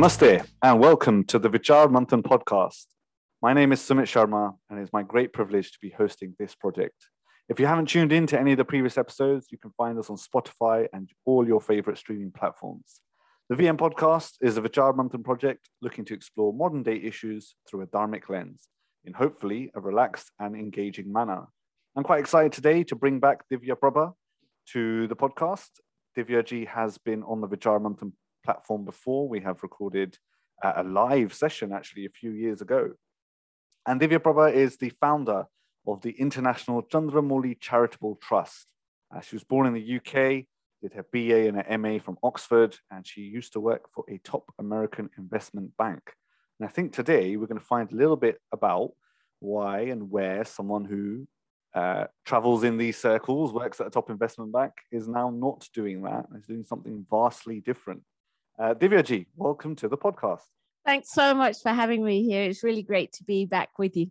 Namaste and welcome to the Vichaar Manthan podcast. My name is Sumit Sharma and it's my great privilege to be hosting this project. If you haven't tuned in to any of the previous episodes, you can find us on Spotify and all your favorite streaming platforms. The VM podcast is a Vichaar Manthan project looking to explore modern day issues through a dharmic lens in hopefully a relaxed and engaging manner. I'm quite excited today to bring back Divya Prabha to the podcast. Divya ji has been on the Vichaar Manthan platform before. We have recorded uh, a live session actually a few years ago. And Divya Prabha is the founder of the International Chandramauli Charitable Trust. Uh, she was born in the UK, did her BA and her MA from Oxford, and she used to work for a top American investment bank. And I think today we're going to find a little bit about why and where someone who uh, travels in these circles, works at a top investment bank, is now not doing that, is doing something vastly different. Uh, Divya ji, welcome to the podcast. Thanks so much for having me here. It's really great to be back with you.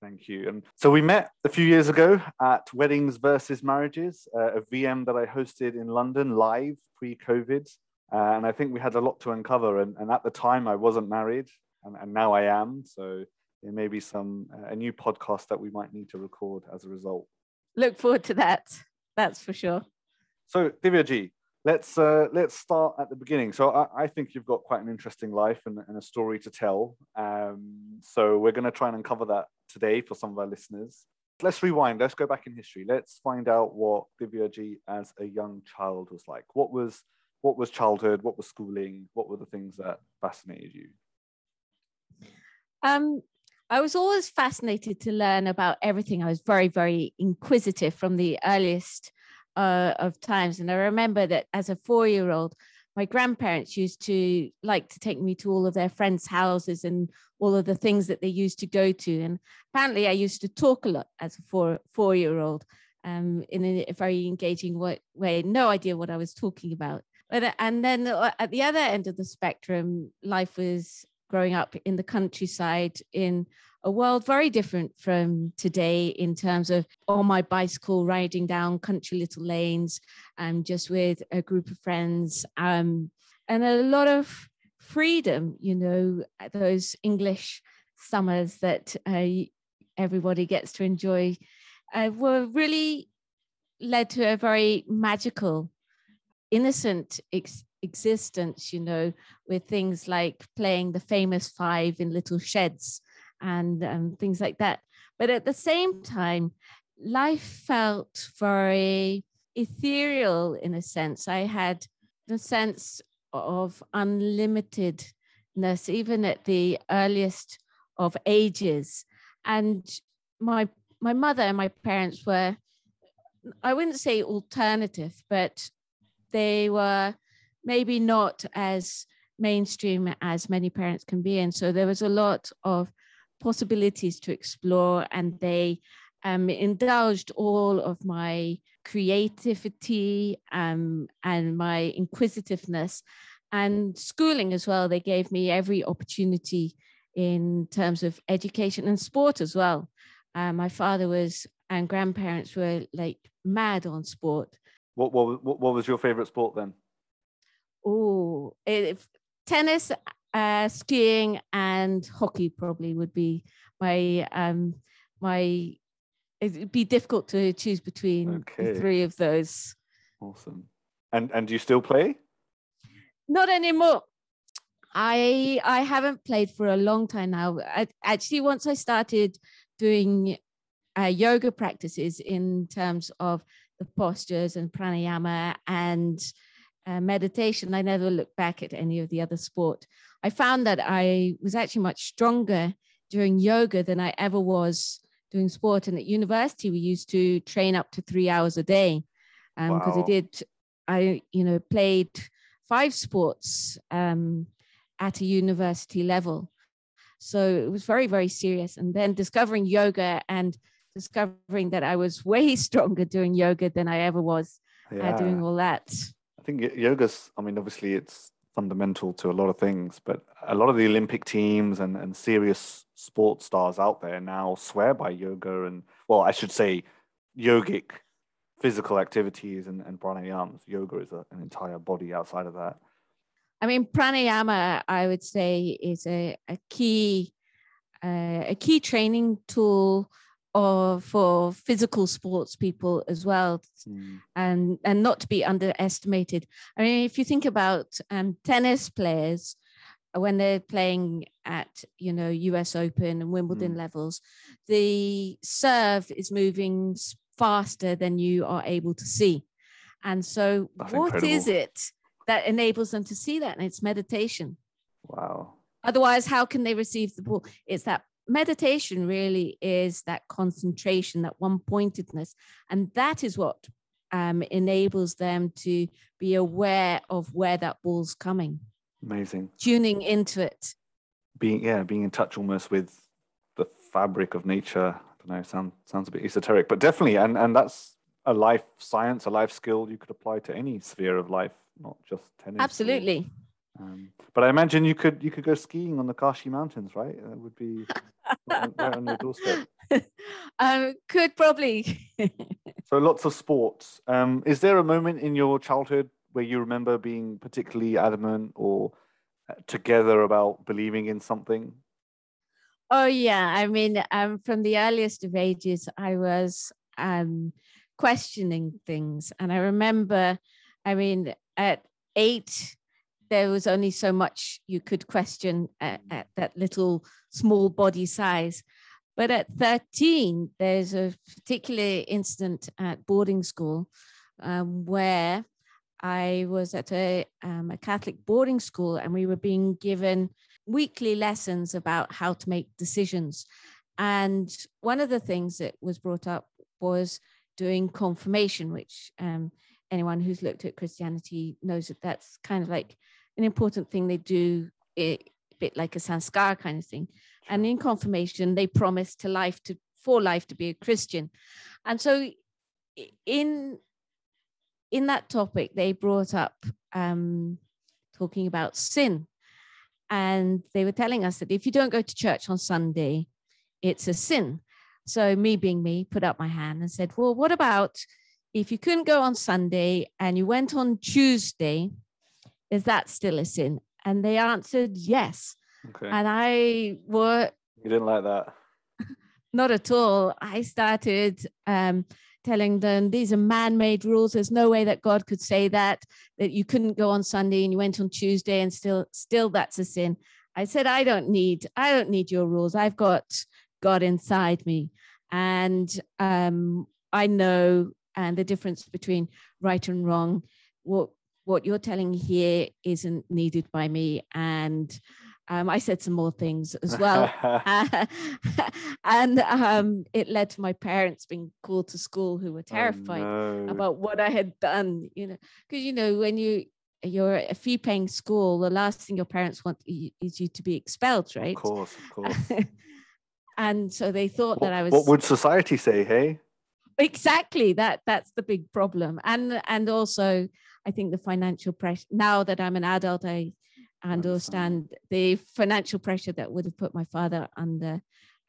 Thank you. And so we met a few years ago at Weddings versus Marriages, uh, a VM that I hosted in London live pre COVID. Uh, and I think we had a lot to uncover. And, and at the time, I wasn't married, and, and now I am. So there may be some uh, a new podcast that we might need to record as a result. Look forward to that. That's for sure. So Divya ji, let's uh, let's start at the beginning. So I, I think you've got quite an interesting life and, and a story to tell. Um, so we're going to try and uncover that today for some of our listeners. Let's rewind. Let's go back in history. Let's find out what Divyaji as a young child was like. What was what was childhood? What was schooling? What were the things that fascinated you? Um, I was always fascinated to learn about everything. I was very, very inquisitive from the earliest uh, of times. And I remember that as a four year old, my grandparents used to like to take me to all of their friends' houses and all of the things that they used to go to. And apparently, I used to talk a lot as a four four year old um, in a very engaging way. No idea what I was talking about. But uh, and then uh, at the other end of the spectrum, life was growing up in the countryside in a world very different from today in terms of on my bicycle riding down country little lanes and um, just with a group of friends um, and a lot of freedom you know those english summers that uh, everybody gets to enjoy uh, were really led to a very magical innocent ex- existence you know with things like playing the famous five in little sheds and um, things like that. But at the same time, life felt very ethereal in a sense. I had the sense of unlimitedness, even at the earliest of ages. And my my mother and my parents were, I wouldn't say alternative, but they were maybe not as mainstream as many parents can be. And so there was a lot of possibilities to explore, and they um, indulged all of my creativity um, and my inquisitiveness and schooling as well. They gave me every opportunity in terms of education and sport as well. Uh, my father was and grandparents were like mad on sport. What what what was your favorite sport then? Oh, tennis uh, skiing and hockey probably would be my um, my. It'd be difficult to choose between okay. the three of those. Awesome. And and do you still play? Not anymore. I I haven't played for a long time now. I, actually, once I started doing uh, yoga practices in terms of the postures and pranayama and uh, meditation, I never looked back at any of the other sport. I found that I was actually much stronger during yoga than I ever was doing sport. And at university, we used to train up to three hours a day because um, wow. I did, I, you know, played five sports um, at a university level. So it was very, very serious. And then discovering yoga and discovering that I was way stronger doing yoga than I ever was yeah. uh, doing all that. Think yoga's, I mean, obviously it's fundamental to a lot of things. But a lot of the Olympic teams and, and serious sports stars out there now swear by yoga and, well, I should say, yogic physical activities and, and pranayams. Yoga is a, an entire body outside of that. I mean, pranayama, I would say, is a, a key uh, a key training tool or for physical sports people as well. Mm. and and not to be underestimated. I mean if you think about um, tennis players uh, when they're playing at you know us open and wimbledon mm. levels the serve is moving faster than you are able to see. And so That's what incredible. is it that enables them to see that? And it's meditation. Wow. Otherwise how can they receive the ball? It's that meditation really is that concentration, that one pointedness. And that is what um, enables them to be aware of where that ball's coming. Amazing. Tuning into it. Being, yeah, being in touch almost with the fabric of nature. I don't know, sound, sounds a bit esoteric, but definitely. And, and that's a life science, a life skill you could apply to any sphere of life, not just tennis. Absolutely. Or, um, but I imagine you could you could go skiing on the Kashi Mountains, right? That would be right on your doorstep. Um, could probably. so lots of sports. Um, is there a moment in your childhood where you remember being particularly adamant or uh, together about believing in something? Oh yeah, I mean, um, from the earliest of ages, I was um, questioning things, and I remember, I mean, at eight, there was only so much you could question at, at, that little small body size. But at 13, there's a particular incident at boarding school um, where I was at a, um, a Catholic boarding school and we were being given weekly lessons about how to make decisions. And one of the things that was brought up was doing confirmation, which um, anyone who's looked at Christianity knows that that's kind of like an important thing they do, a bit like a sanskar kind of thing. And in confirmation, they promise to life to for life to be a Christian. And so in in that topic, they brought up um, talking about sin. And they were telling us that if you don't go to church on Sunday, it's a sin. So, me being me, put up my hand and said, Well, what about if you couldn't go on Sunday and you went on Tuesday is that still a sin? And they answered yes. Okay. And I were you didn't like that. Not at all. I started um, telling them these are man-made rules. There's no way that God could say that that you couldn't go on Sunday and you went on Tuesday and still still that's a sin. I said I don't need I don't need your rules. I've got God inside me, and um, I know and the difference between right and wrong. What what you're telling here isn't needed by me. And um, I said some more things as well. and um, it led to my parents being called to school who were oh, terrified oh, no. about what I had done, you know, because, you know, when you, you're a fee paying school, the last thing your parents want is you to be expelled, right? Of course, of course. and so they thought what, that I was. What would society say? Hey, exactly that. That's the big problem, and and also I think the financial pressure, now that I'm an adult, I understand the financial pressure that would have put my father under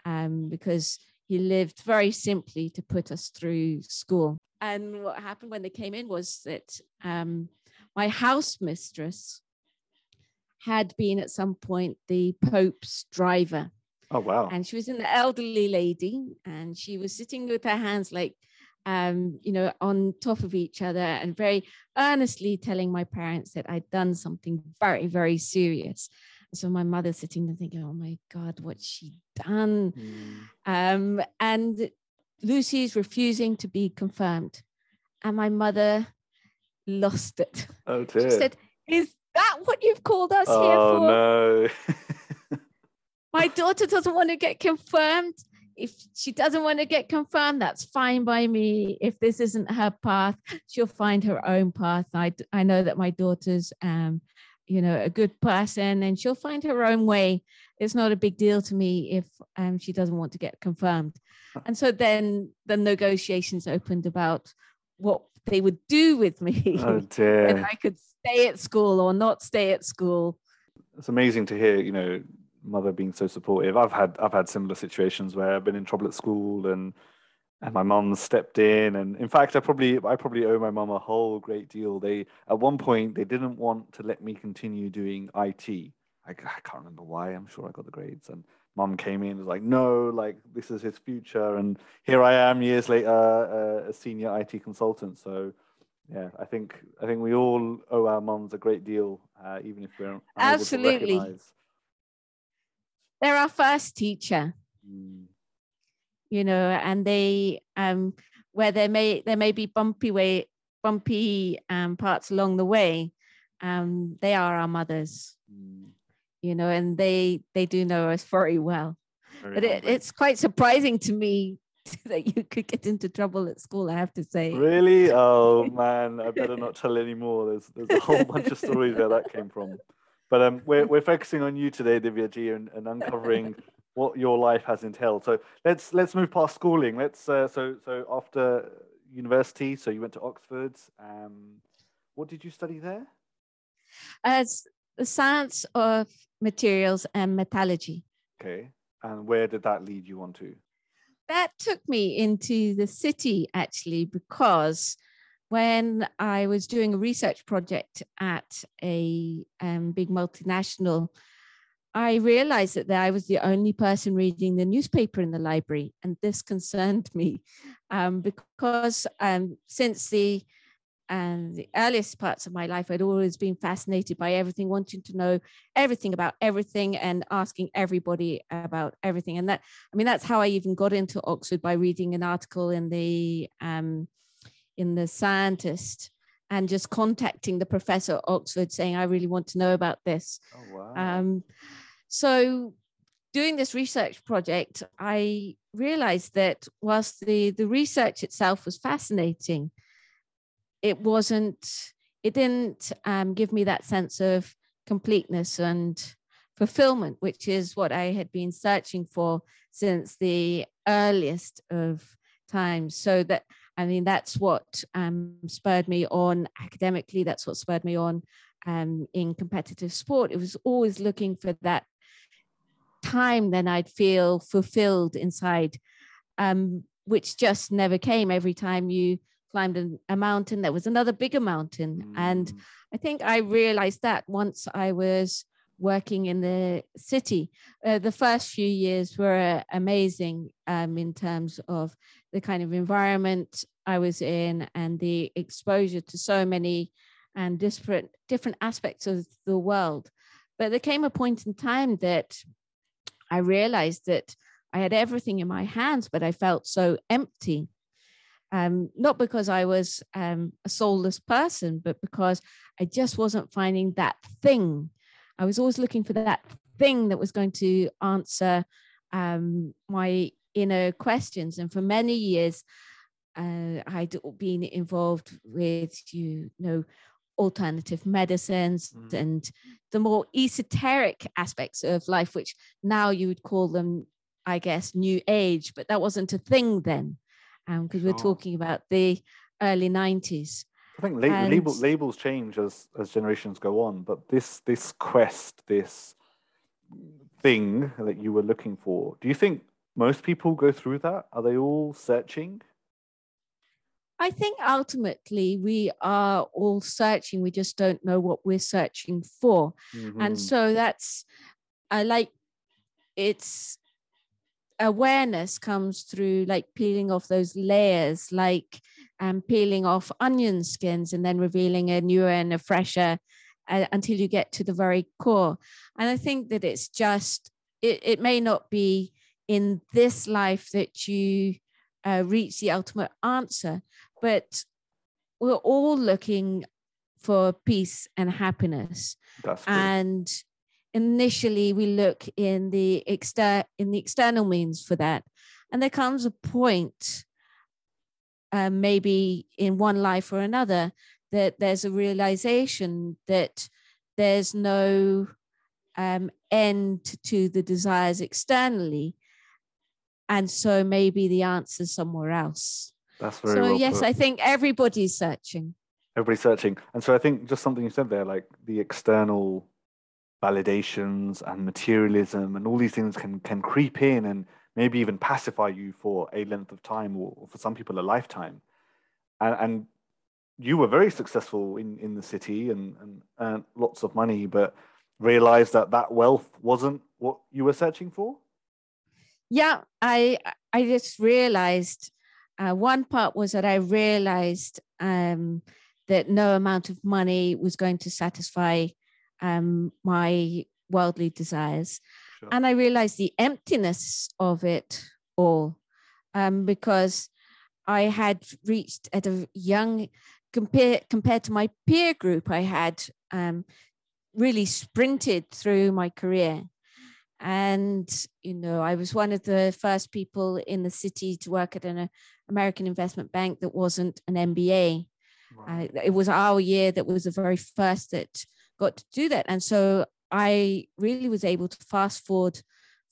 um, because he lived very simply to put us through school. And what happened when they came in was that um, my house mistress had been at some point the Pope's driver. Oh, wow. And she was an elderly lady and she was sitting with her hands like um, you know, on top of each other and very earnestly telling my parents that I'd done something very, very serious. So my mother sitting there thinking, oh my God, what's she done? Mm. Um, and Lucy's refusing to be confirmed. And my mother lost it. Oh dear. She said, Is that what you've called us oh, here for? No. my daughter doesn't want to get confirmed if she doesn't want to get confirmed, that's fine by me. If this isn't her path, she'll find her own path. I, I know that my daughter's, um, you know, a good person and she'll find her own way. It's not a big deal to me if um, she doesn't want to get confirmed. And so then the negotiations opened about what they would do with me. Oh dear. and I could stay at school or not stay at school. It's amazing to hear, you know, mother being so supportive. I've had I've had similar situations where I've been in trouble at school and and my mum stepped in. And in fact i probably i probably owe my mum a whole great deal. They at one point they didn't want to let me continue doing it i, I can't remember why. I'm sure i got the grades. And mum came in and was like no like this is his future. And here i am years later uh, a senior it consultant. So yeah i think i think we all owe our mums a great deal uh, even if we're absolutely they're our first teacher mm you know, and they um where there may there may be bumpy way bumpy um parts along the way, um they are our mothers, mm. you know, and they they do know us very well. Very but it, it's quite surprising to me that you could get into trouble at school. I have to say. Really? Oh man, I better not tell any more. There's there's a whole bunch of stories where that came from. But um, we're we're focusing on you today, Divya ji, and, and uncovering what your life has entailed. So let's let's move past schooling. Let's uh, so so after university, so you went to Oxford. Um, what did you study there? As the science of materials and metallurgy. Okay, and where did that lead you on to? That took me into the city actually because when I was doing a research project at a um, big multinational I realized that I was the only person reading the newspaper in the library, and this concerned me um, because um, since the and the earliest parts of my life, I'd always been fascinated by everything, wanting to know everything about everything and asking everybody about everything. And that, I mean, that's how I even got into Oxford by reading an article in the um, in the Scientist and just contacting the professor at Oxford saying, I really want to know about this. Oh, wow. Um, so doing this research project, I realized that whilst the, the research itself was fascinating, it wasn't, it didn't um, give me that sense of completeness and fulfillment, which is what I had been searching for since the earliest of times. So that, I mean, that's what um, spurred me on academically, that's what spurred me on um, in competitive sport. It was always looking for that time then I'd feel fulfilled inside, um, which just never came every time you climbed a, a mountain. There was another bigger mountain. Mm. And I think I realized that once I was working in the city. Uh, the first few years were uh, amazing um, in terms of the kind of environment I was in and the exposure to so many and different different aspects of the world. But there came a point in time that I realized that I had everything in my hands, but I felt so empty. Um, not because I was um, a soulless person, but because I just wasn't finding that thing. I was always looking for that thing that was going to answer um, my inner questions. And for many years, uh, I'd been involved with, you know, alternative medicines mm. and the more esoteric aspects of life, which now you would call them, I guess, new age, but that wasn't a thing then, because um, we're talking about the early 90s. I think la- and, label, labels change as as generations go on, but this this quest, this thing that you were looking for, do you think most people go through that? Are they all searching? I think ultimately we are all searching. We just don't know what we're searching for. Mm-hmm. And so that's, I like it's awareness comes through like peeling off those layers, like um, peeling off onion skins and then revealing a newer and a fresher uh, until you get to the very core. And I think that it's just, it, it may not be in this life that you uh, reach the ultimate answer, but we're all looking for peace and happiness. and initially we look in the exter- in the external means for that. And there comes a point, uh, maybe in one life or another, that there's a realization that there's no um, end to the desires externally. And so maybe the answer is somewhere else. That's very so well yes, put. I think everybody's searching. Everybody's searching, and so I think just something you said there, like the external validations and materialism and all these things can can creep in and maybe even pacify you for a length of time or for some people a lifetime. And, and you were very successful in, in the city and, and earned lots of money, but realized that that wealth wasn't what you were searching for? Yeah, I I just realized uh, one part was that I realized um, that no amount of money was going to satisfy um, my worldly desires. Sure. And I realized the emptiness of it all um, because I had reached at a young, compared compared to my peer group, I had um, really sprinted through my career. And, you know, I was one of the first people in the city to work at an American investment bank that wasn't an MBA. Wow. Uh, it was our year that was the very first that got to do that. And so I really was able to fast forward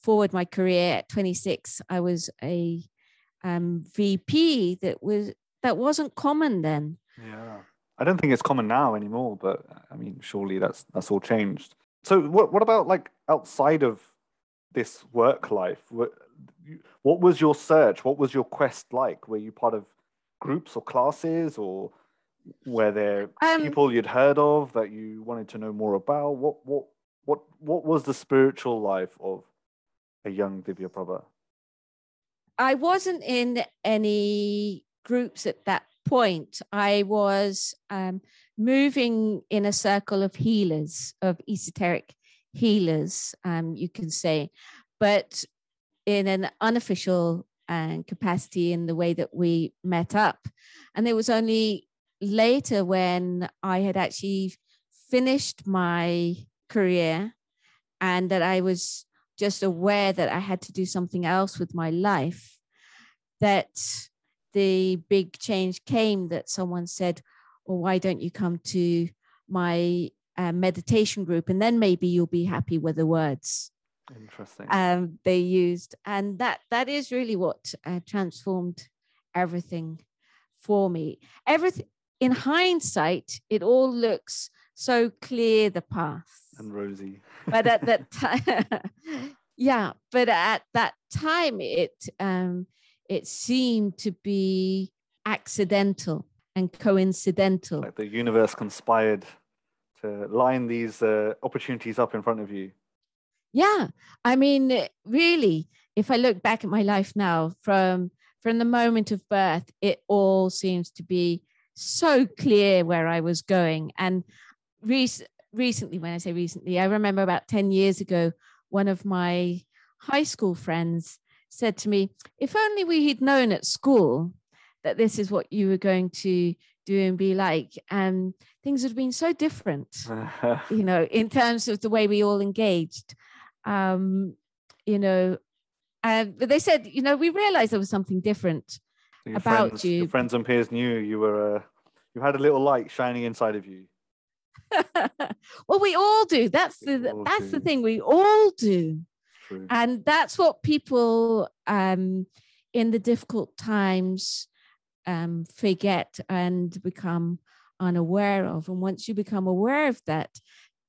forward my career at 26. I was a um, VP that was that wasn't common then. Yeah, I don't think it's common now anymore. But I mean, surely that's that's all changed. So what what about like outside of this work life? What, was your search? What was your quest like? Were you part of groups or classes or were there um, people you'd heard of that you wanted to know more about? What what what what was the spiritual life of a young Divya Prabha? I wasn't in any groups at that point. I was um, moving in a circle of healers, of esoteric healers, um, you can say, but in an unofficial uh, capacity in the way that we met up. And it was only later when I had actually finished my career and that I was just aware that I had to do something else with my life that the big change came that someone said, Well, why don't you come to my uh, meditation group and then maybe you'll be happy with the words interesting. um, they used. And that that is really what uh, transformed everything for me. Everything in hindsight it all looks so clear the path. And rosy. But at that time yeah but at that time it um it seemed to be accidental and coincidental. Like the universe conspired to line these uh, opportunities up in front of you? Yeah, I mean, really, if I look back at my life now, from from the moment of birth, it all seems to be so clear where I was going. And rec- recently, when I say recently, I remember about ten years ago, one of my high school friends said to me, "If only we had known at school that this is what you were going to do and be like and things have been so different you know in terms of the way we all engaged. Um you know and they said you know we realized there was something different so about friends, you. your friends and peers knew you were uh, you had a little light shining inside of you. Well we all do. That's we the that's do. the thing. We all do. True. and that's what people um in the difficult times um, forget and become unaware of. And once you become aware of that,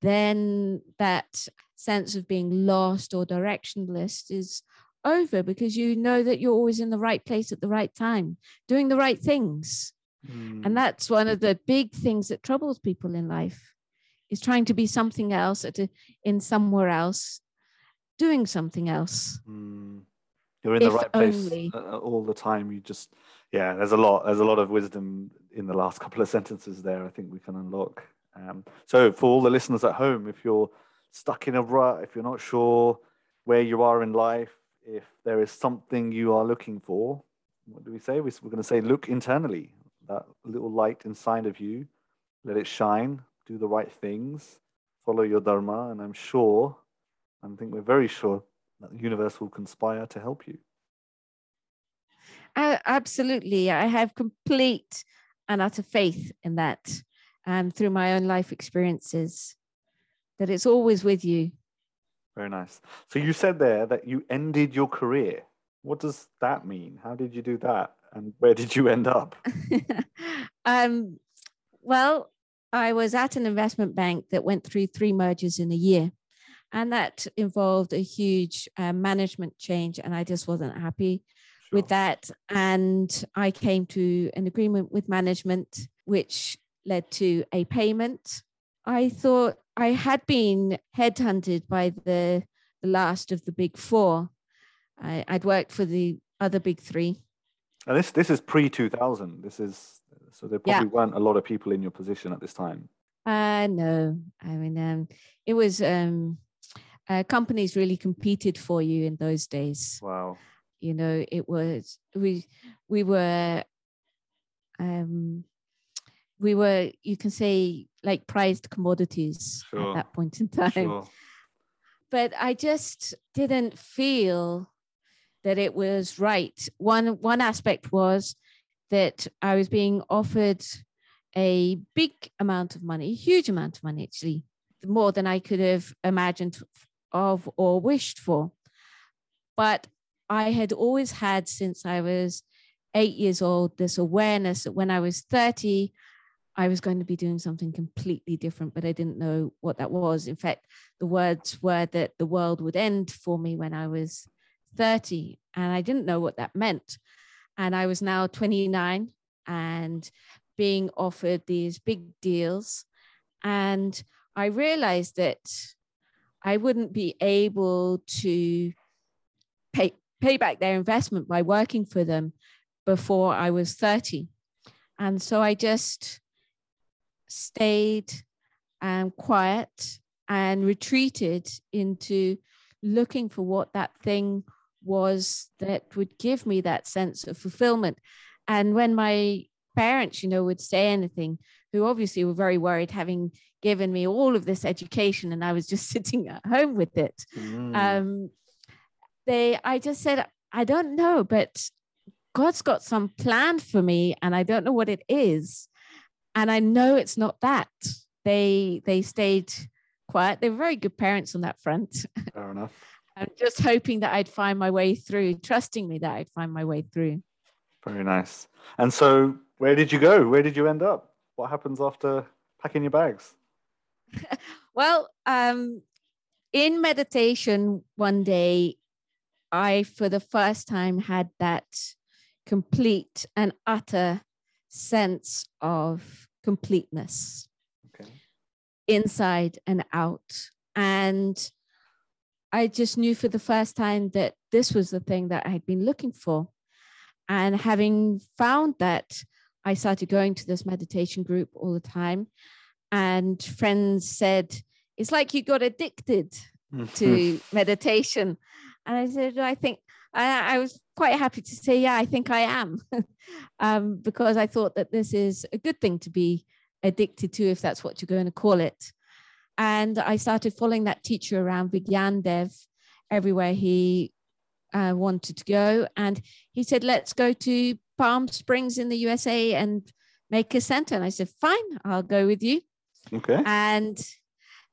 then that sense of being lost or directionless is over because you know that you're always in the right place at the right time, doing the right things. Mm. And that's one of the big things that troubles people in life is trying to be something else at a, in somewhere else, doing something else. Mm. You're in the right place only. all the time. You just yeah, there's a lot. There's a lot of wisdom in the last couple of sentences there. I think we can unlock. Um, so for all the listeners at home, if you're stuck in a rut, if you're not sure where you are in life, if there is something you are looking for, what do we say? We're going to say look internally. That little light inside of you, let it shine. Do the right things. Follow your dharma, and I'm sure, I think we're very sure that the universe will conspire to help you. Absolutely. I have complete and utter faith in that and through my own life experiences that it's always with you. Very nice. So you said there that you ended your career. What does that mean? How did you do that? And where did you end up? um, well, I was at an investment bank that went through three mergers in a year. And that involved a huge uh, management change, and I just wasn't happy sure. with that. And I came to an agreement with management, which led to a payment. I thought I had been headhunted by the, the last of the big four. I, I'd worked for the other big three. And this this is pre two thousand. This is so there probably yeah. weren't a lot of people in your position at this time. Uh no. I mean um it was um uh, companies really competed for you in those days. Wow. You know, it was we we were um we were you can say like prized commodities sure. at that point in time. Sure. But I just didn't feel that it was right. One one aspect was that I was being offered a big amount of money, a huge amount of money actually, more than I could have imagined of or wished for. But I had always had since I was eight years old this awareness that when I was 30, I was going to be doing something completely different, but I didn't know what that was. In fact, the words were that the world would end for me when I was 30 and I didn't know what that meant. And I was now 29 and being offered these big deals. And I realized that I wouldn't be able to pay, pay back their investment by working for them before I was 30. And so I just stayed um, quiet and retreated into looking for what that thing was that would give me that sense of fulfillment. And when my parents, you know, would say anything, who obviously were very worried, having given me all of this education and I was just sitting at home with it. Mm. Um, they, I just said, I don't know, but God's got some plan for me, and I don't know what it is, and I know it's not that. They they stayed quiet. They were very good parents on that front. Fair enough. I'm just hoping that I'd find my way through, trusting me that I'd find my way through. Very nice. And so, where did you go? Where did you end up? What happens after packing your bags? well, um, in meditation one day, I, for the first time, had that complete and utter sense of completeness okay. inside and out. And I just knew for the first time that this was the thing that I had been looking for. And having found that, I started going to this meditation group all the time. And friends said, It's like you got addicted to meditation. And I said, I think I, I, was quite happy to say, Yeah, I think I am. um, because I thought that this is a good thing to be addicted to, if that's what you're going to call it. And I started following that teacher around Vigyan Dev everywhere he uh, wanted to go. And he said, let's go to Palm Springs in the USA and make a center. And I said, fine, I'll go with you. Okay. And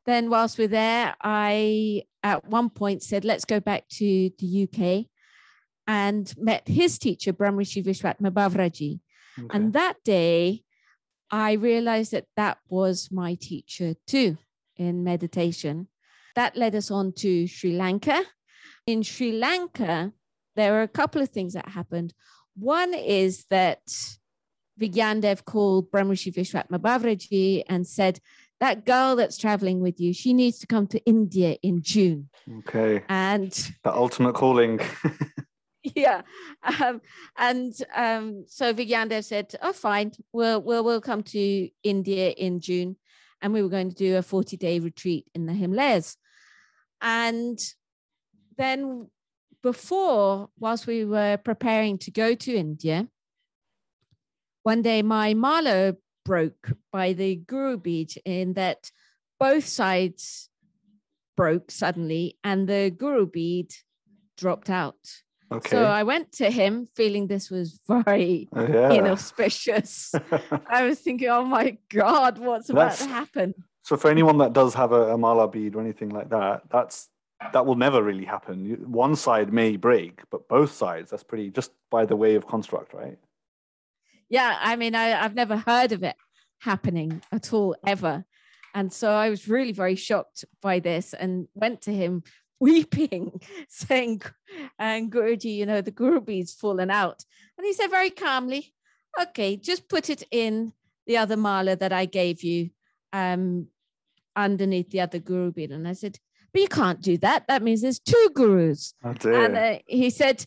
then whilst we're there, I at one point said, let's go back to the UK and met his teacher, Brahmrishi Vishwatma Bhavraji. Okay. And that day, I realized that that was my teacher too in meditation. That led us on to Sri Lanka. In Sri Lanka, there are a couple of things that happened. One is that Vigyan Dev called Brahmrishi Vishwatma Bhavraji and said, that girl that's traveling with you, she needs to come to India in June. Okay. And the ultimate calling. yeah. Um, and um, so Vigyan Dev said, oh, fine, we'll, we'll, we'll come to India in June and we were going to do a 40 day retreat in the Himalayas. And then, before, whilst we were preparing to go to India, one day my mala broke by the guru bead in that both sides broke suddenly and the guru bead dropped out. Okay. So I went to him feeling this was very oh, yeah. inauspicious. I was thinking, oh my God, what's that's, about to happen? So for anyone that does have a, a mala bead or anything like that, that's that will never really happen. One side may break, but both sides, that's pretty just by the way of construct, right? Yeah, I mean, I, I've never heard of it happening at all ever. And so I was really very shocked by this and went to him weeping, saying, and Guruji, you know, the guru bead's fallen out. And he said very calmly, okay, just put it in the other mala that I gave you um, underneath the other guru bead. And I said, but you can't do that. That means there's two gurus. Oh, And uh, he said,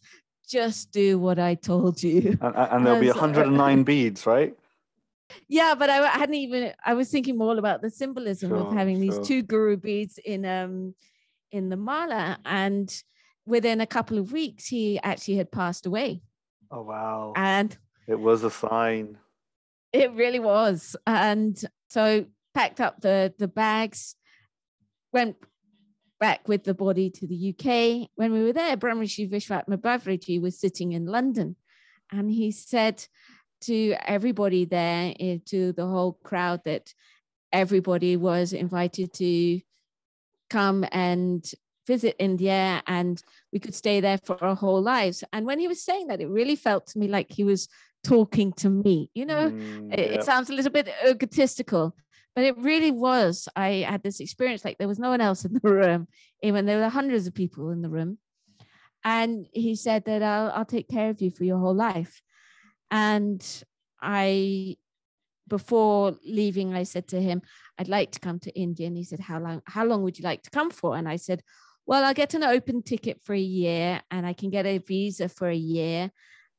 just do what I told you. and, and there'll be uh, 109 beads, right? Yeah, but I hadn't even. I was thinking more about the symbolism Sure, of having these two guru beads in um in the mala, and within a couple of weeks, he actually had passed away, Oh, wow. and It was a sign. it really was. And so packed up the the bags, went back with the body to the UK. When we were there, Brahmarishi Vishwatma Bhavariji was sitting in London, and he said to everybody there, eh, to the whole crowd, that everybody was invited to come and visit India and we could stay there for our whole lives. And when he was saying that, it really felt to me like he was talking to me. You know, Mm, it, yeah. it sounds a little bit egotistical, but it really was. I had this experience like there was no one else in the room, even there were hundreds of people in the room. And he said that I'll, I'll take care of you for your whole life. And I, before leaving, I said to him, I'd like to come to India. And he said, How long, how long would you like to come for? And I said, Well, I'll get an open ticket for a year and I can get a visa for a year.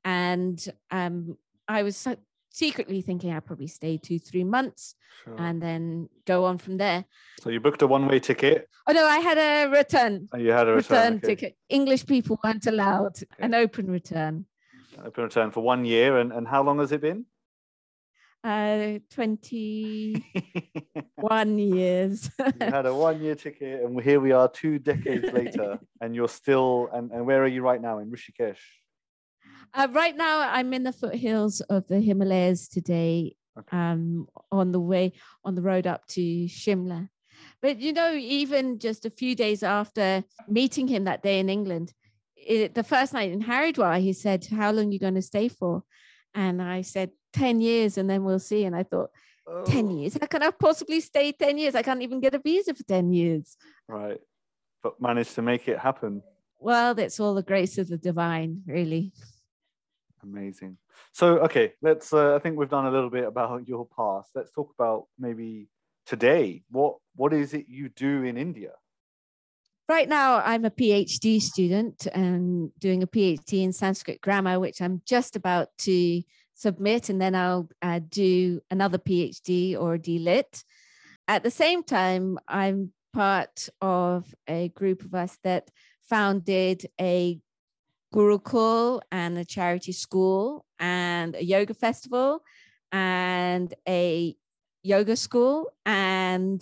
And um, I was so- secretly thinking I'd probably stay two, three months Sure. and then go on from there. so you booked a one-way ticket Oh no, I had a return and you had a return, return okay. ticket. English people weren't allowed an open return. Open return for one year. And, and how long has it been? Uh, 21 years. you had a one-year ticket, and here we are, two decades later, and you're still. And, and where are you right now in Rishikesh? Uh, right now, I'm in the foothills of the Himalayas today, Okay. um, on the way on the road up to Shimla. But you know, even just a few days after meeting him that day in England, it, the first night in Haridwar, he said, "How long are you going to stay for?" And I said, 10 years, and then we'll see." And I thought, 10 Oh, years? How can I possibly stay 10 years? I can't even get a visa for 10 years. Right, but managed to make it happen. Well, that's all the grace of the divine, really. Amazing. So, okay, let's. Uh, I think we've done a little bit about your past. Let's talk about maybe today. What What is it you do in India? Right now, I'm a PhD student and doing a PhD in Sanskrit grammar, which I'm just about to submit, and then I'll uh, do another PhD or DLit. At the same time, I'm part of a group of us that founded a Gurukul and a charity school and a yoga festival and a yoga school and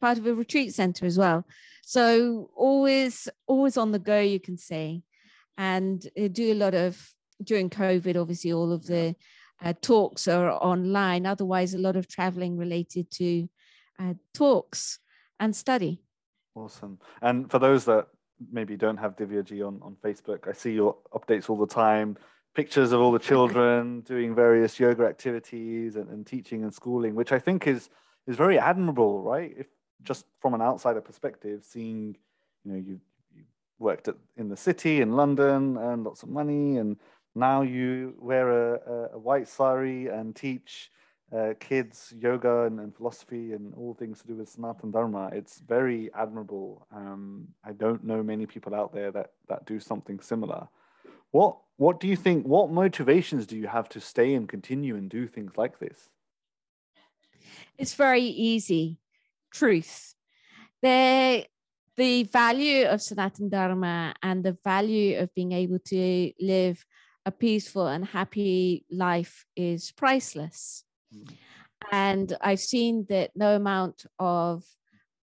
part of a retreat center as well. So always, always on the go, you can say, and do a lot of during COVID. Obviously, all of the uh, talks are online. Otherwise, a lot of traveling related to uh, talks and study. Awesome. And for those that maybe don't have Divya ji on, on Facebook, I see your updates all the time, pictures of all the children doing various yoga activities and, and teaching and schooling, which I think is is very admirable, right? If just from an outsider perspective, seeing, you know, you, you worked at, in the city in London, earned lots of money, and now you wear a, a, a white sari and teach uh, kids yoga and, and philosophy and all things to do with Sanatan Dharma. It's very admirable. Um, I don't know many people out there that that do something similar. What What do you think? What motivations do you have to stay and continue and do things like this? It's very easy. Truth. The the value of Sanatan Dharma and the value of being able to live a peaceful and happy life is priceless. And I've seen that no amount of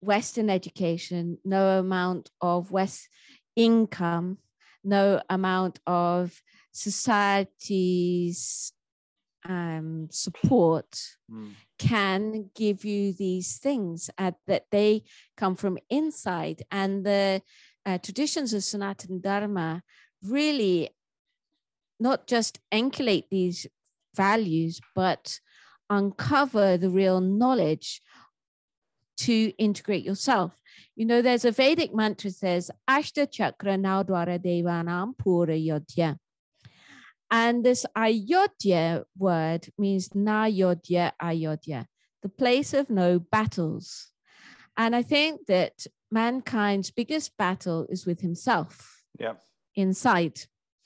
Western education, no amount of West income, no amount of society's um, support Mm. can give you these things at, that they come from inside. And the uh, traditions of Sanatan Dharma really not just enculate these values, but uncover the real knowledge to integrate yourself. You know, there's a Vedic mantra says, Ashta Chakra Naudwara Devanam Pura Yodhya. And this Ayodhya word means Na Yodhya Ayodhya, the place of no battles. And I think that mankind's biggest battle is with himself. Yeah. Inside.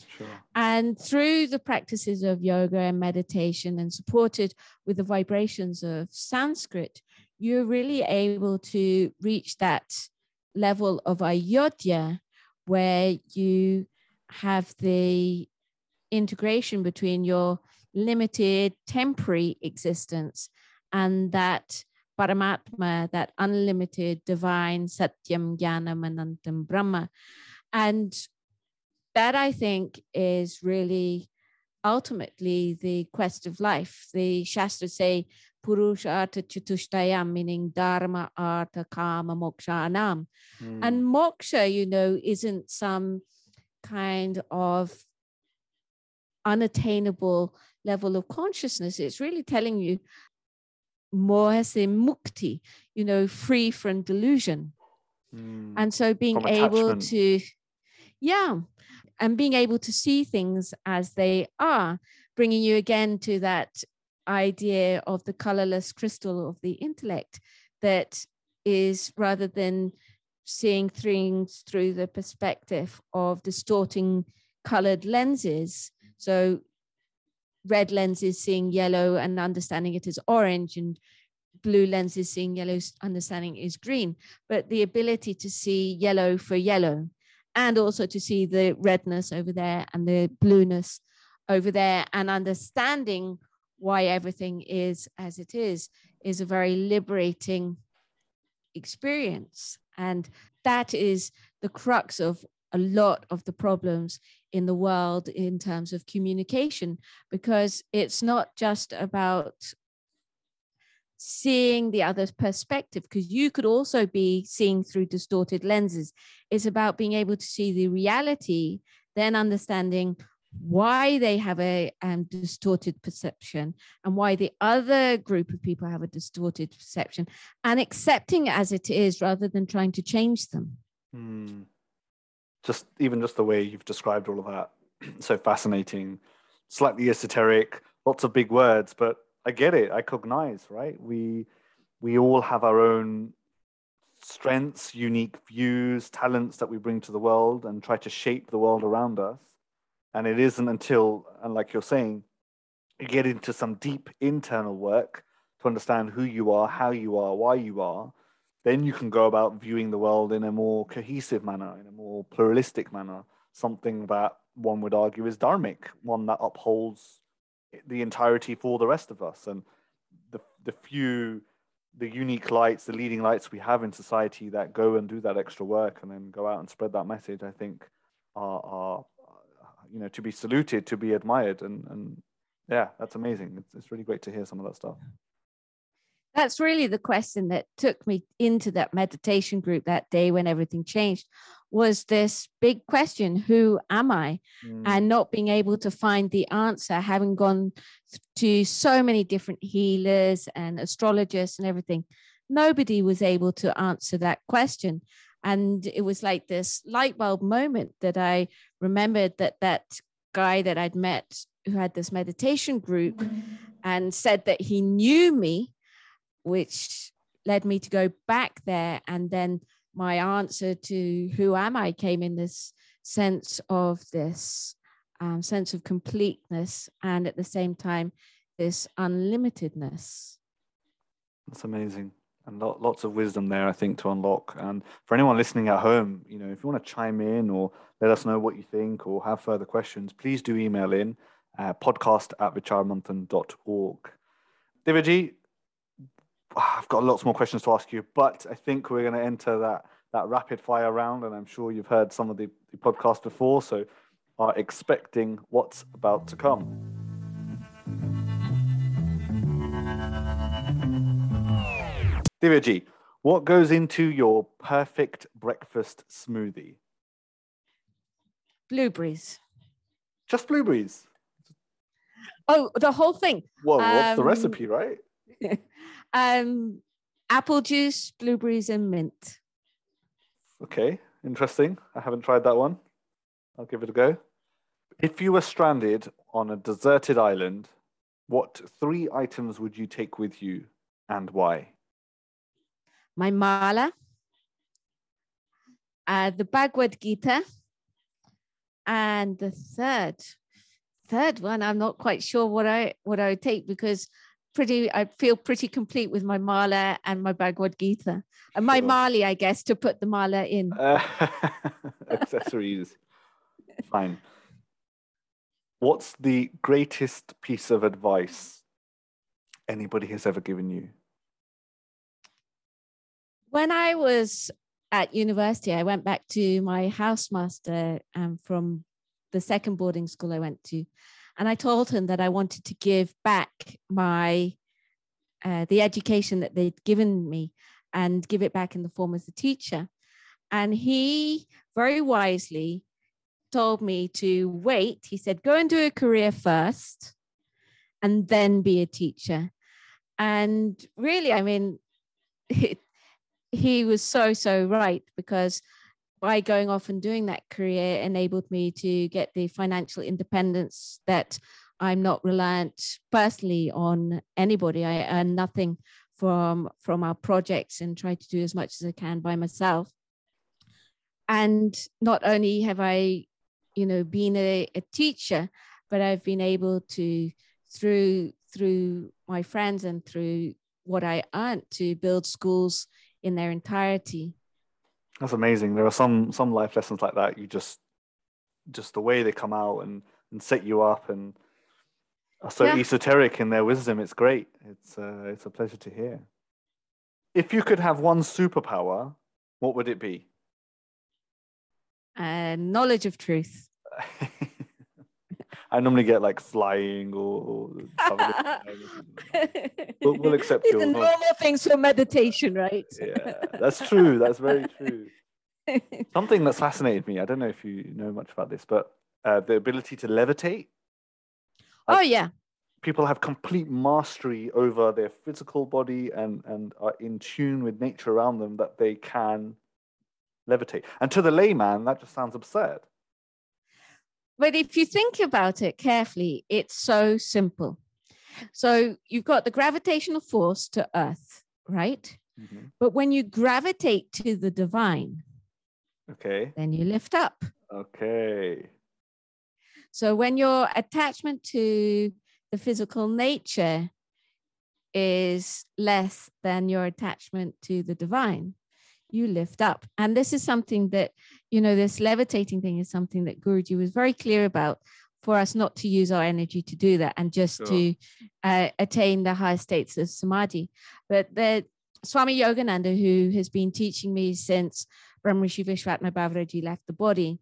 Sure. And through the practices of yoga and meditation and supported with the vibrations of Sanskrit, you're really able to reach that level of ayodhya where you have the integration between your limited temporary existence and that Paramatma, that unlimited divine Satyam Jnanam Anantam Brahma. And that I think is really ultimately the quest of life. The Shastras say Purusha Artha Chatushtayam, meaning Dharma, Artha, Kama, Moksha, Anam. Mm. And moksha, you know, isn't some kind of unattainable level of consciousness. It's really telling you mohase mukti, you know, free from delusion. Mm. And so being able to, yeah, and being able to see things as they are, bringing you again to that idea of the colorless crystal of the intellect that is rather than seeing things through the perspective of distorting colored lenses. So, red lenses seeing yellow and understanding it as orange, and blue lenses seeing yellow, understanding is green. But the ability to see yellow for yellow and also to see the redness over there and the blueness over there. And understanding why everything is as it is is a very liberating experience. And that is the crux of a lot of the problems in the world in terms of communication because it's not just about seeing the other's perspective because you could also be seeing through distorted lenses. It's about being able to see the reality then understanding why they have a um, distorted perception and why the other group of people have a distorted perception and accepting it as it is rather than trying to change them. Mm. Just even just the way you've described all of that, so fascinating, slightly esoteric, lots of big words, but I get it. I cognize, right? We we all have our own strengths, unique views, talents that we bring to the world and try to shape the world around us. And it isn't until, and like you're saying, you get into some deep internal work to understand who you are, how you are, why you are, then you can go about viewing the world in a more cohesive manner, in a more pluralistic manner, something that one would argue is dharmic, one that upholds the entirety for the rest of us. And the, the few, the unique lights, the leading lights we have in society that go and do that extra work and then go out and spread that message, I think are, are you know, to be saluted, to be admired. And, and yeah, that's amazing. It's, it's really great to hear some of that stuff. that's really the question that took me into that meditation group that day when everything changed was this big question who am i Mm. and not being able to find the answer having gone to so many different healers and astrologists and everything nobody was able to answer that question and it was like this light bulb moment that i remembered that that guy that i'd met who had this meditation group and said that he knew me which led me to go back there. And then my answer to who am I came in this sense of this um, sense of completeness and at the same time, this unlimitedness. That's amazing. And lo- lots of wisdom there, I think, to unlock. And for anyone listening at home, you know, if you want to chime in or let us know what you think or have further questions, please do email in uh, podcast at vichaarmanthan.org. Divyaji, I've got lots more questions to ask you, but I think we're going to enter that, that rapid fire round. And I'm sure you've heard some of the, the podcast before, so are expecting what's about to come. Divyaji, what goes into your perfect breakfast smoothie? Blueberries. Just blueberries. Oh, the whole thing. Well, what's the Um, recipe, right? um, apple juice, blueberries, and mint. Okay, interesting. I haven't tried that one. I'll give it a go. If you were stranded on a deserted island, what three items would you take with you and why? My mala, uh, the Bhagavad Gita, and the third, third one, I'm not quite sure what I what I would take because pretty I feel pretty complete with my mala and my Bhagavad Gita and my Sure. mali, I guess, to put the mala in. Uh, accessories. Fine. What's the greatest piece of advice anybody has ever given you? when I was at university, I went back to my housemaster um, from the second boarding school I went to, and I told him that I wanted to give back my uh, the education that they'd given me and give it back in the form of a teacher. And he very wisely told me to wait. He said, "Go and do a career first, and then be a teacher." And really, I mean, it, he was so so right because by going off and doing that career enabled me to get the financial independence that I'm not reliant personally on anybody. I earn nothing from from our projects and try to do as much as I can by myself. And not only have I, you know, been a, a teacher, but I've been able to through through my friends and through what I earned to build schools in their entirety. That's amazing. There are some some life lessons like that. You just just the way they come out and and set you up and are so Yeah. esoteric in their wisdom. It's great. It's uh, it's a pleasure to hear. If you could have one superpower, what would it be? Uh, knowledge of truth. I normally get like flying or. or covered in fire or something. We'll- we'll accept are yours. normal things for meditation, right? yeah, that's true. That's very true. Something that's fascinated me. I don't know if you know much about this, but uh, the ability to levitate. oh yeah, people have complete mastery over their physical body and and are in tune with nature around them that they can levitate and to the layman that just sounds absurd but if you think about it carefully, it's so simple. So you've got the gravitational force to Earth, right? Mm-hmm. But when you gravitate to the divine, okay then you lift up. okay So when your attachment to the physical nature is less than your attachment to the divine, you lift up. And this is something that, you know, this levitating thing is something that Guruji was very clear about for us not to use our energy to do that and just Sure. to uh, attain the higher states of samadhi. But the Swami Yogananda, who has been teaching me since Brahmarishi Vishwatma Bawraji left the body,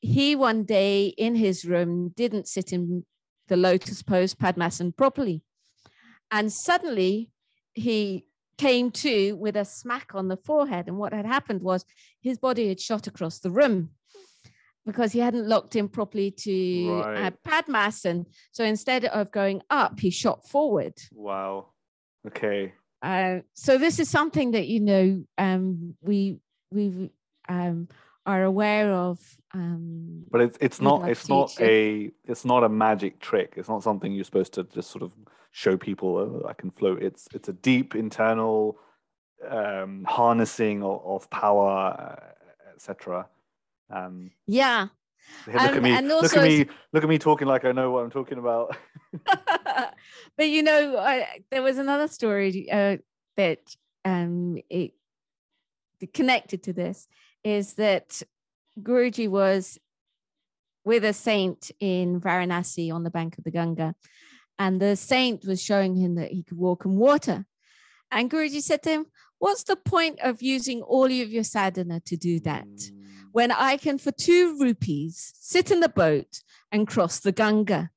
he one day in his room didn't sit in the lotus pose Padmasana properly. And suddenly he came to with a smack on the forehead. And what had happened was his body had shot across the room because he hadn't locked in properly to uh, Right. Padmasana. So instead of going up, he shot forward. wow okay Uh, so this is something that you know um, we we um, are aware of. Um, but it's it's not it's not a it's not a magic trick it's not something you're supposed to just sort of show people oh, i can float it's it's a deep internal um harnessing of, of power uh, etc um yeah, look at Um, me. and look at me. Look at me talking like I know what I'm talking about. but you know, I, there was another story uh, that um, it connected to this is that Guruji was with a saint in Varanasi on the bank of the Ganga, and the saint was showing him that he could walk on water. And Guruji said to him, "What's the point of using all of your sadhana to do that?" When I can, for two rupees, sit in the boat and cross the Ganga.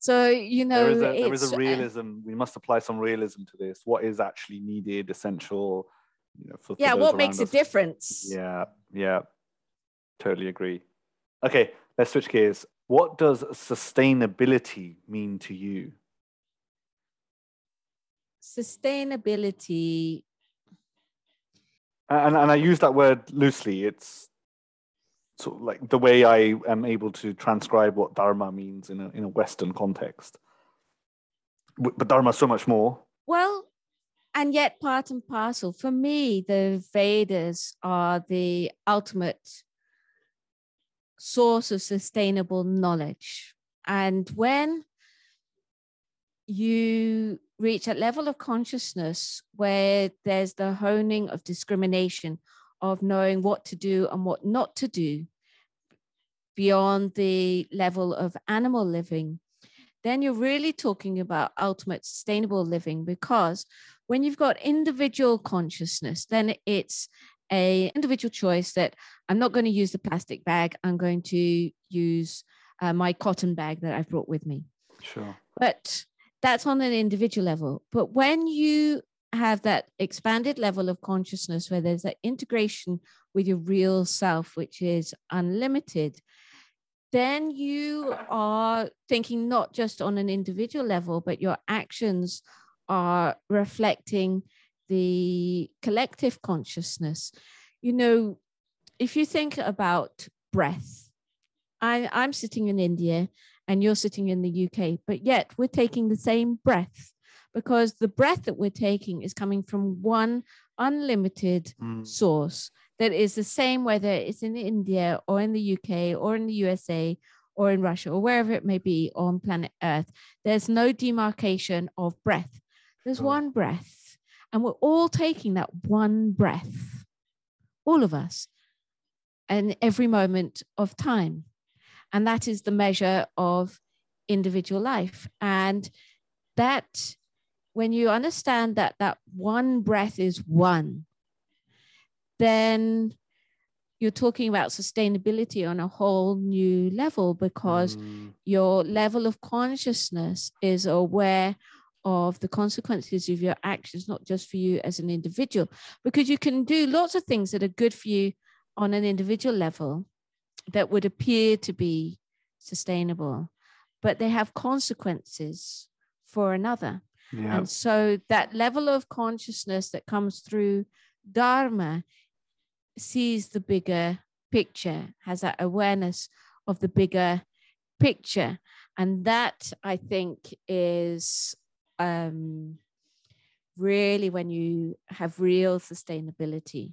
So, you know, there is a there is a uh, realism. We must apply some realism to this. What is actually needed, essential, you know, yeah, what makes around a difference? Yeah, yeah, totally agree. Okay, let's switch gears. What does sustainability mean to you? sustainability and, and I use that word loosely. It's sort of like the way I am able to transcribe what Dharma means in a, in a Western context. But Dharma is so much more. Well, and yet part and parcel. For me, the Vedas are the ultimate source of sustainable knowledge. And when you reach a level of consciousness where there's the honing of discrimination, of knowing what to do and what not to do beyond the level of animal living, then you're really talking about ultimate sustainable living because when you've got individual consciousness, then it's a individual choice that I'm not going to use the plastic bag. I'm going to use uh, my cotton bag that I've brought with me. Sure. But that's on an individual level. But when you have that expanded level of consciousness where there's that integration with your real self, which is unlimited, then you are thinking not just on an individual level, but your actions are reflecting the collective consciousness. You know, if you think about breath, I, I'm sitting in India and you're sitting in the UK, but yet we're taking the same breath because the breath that we're taking is coming from one unlimited mm. source that is the same whether it's in India or in the UK or in the USA or in Russia or wherever it may be on planet Earth. There's no demarcation of breath. There's oh. one breath, and we're all taking that one breath, all of us, and every moment of time. And that is the measure of individual life. And that, when you understand that that one breath is one, then you're talking about sustainability on a whole new level because mm. your level of consciousness is aware of the consequences of your actions, not just for you as an individual, because you can do lots of things that are good for you on an individual level that would appear to be sustainable, but they have consequences for another. Yeah. And so that level of consciousness that comes through Dharma sees the bigger picture, has that awareness of the bigger picture. And that I think is um, really when you have real sustainability,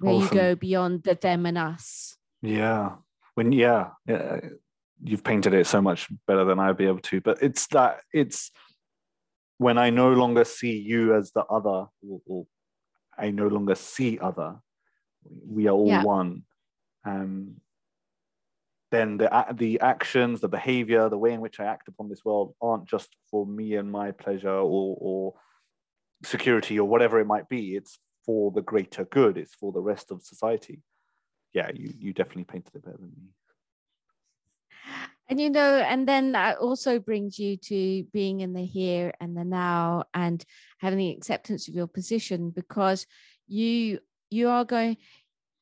where awesome. you go beyond the them and us. Yeah. When, yeah, yeah, you've painted it so much better than I'd be able to. But it's that, it's when I no longer see you as the other, or, or I no longer see other, we are all yeah. one. Um, then the the actions, the behavior, the way in which I act upon this world aren't just for me and my pleasure or or security or whatever it might be. It's for the greater good. It's for the rest of society. Yeah, you you definitely painted it better than me. And you know, and then that also brings you to being in the here and the now and having the acceptance of your position because you you are going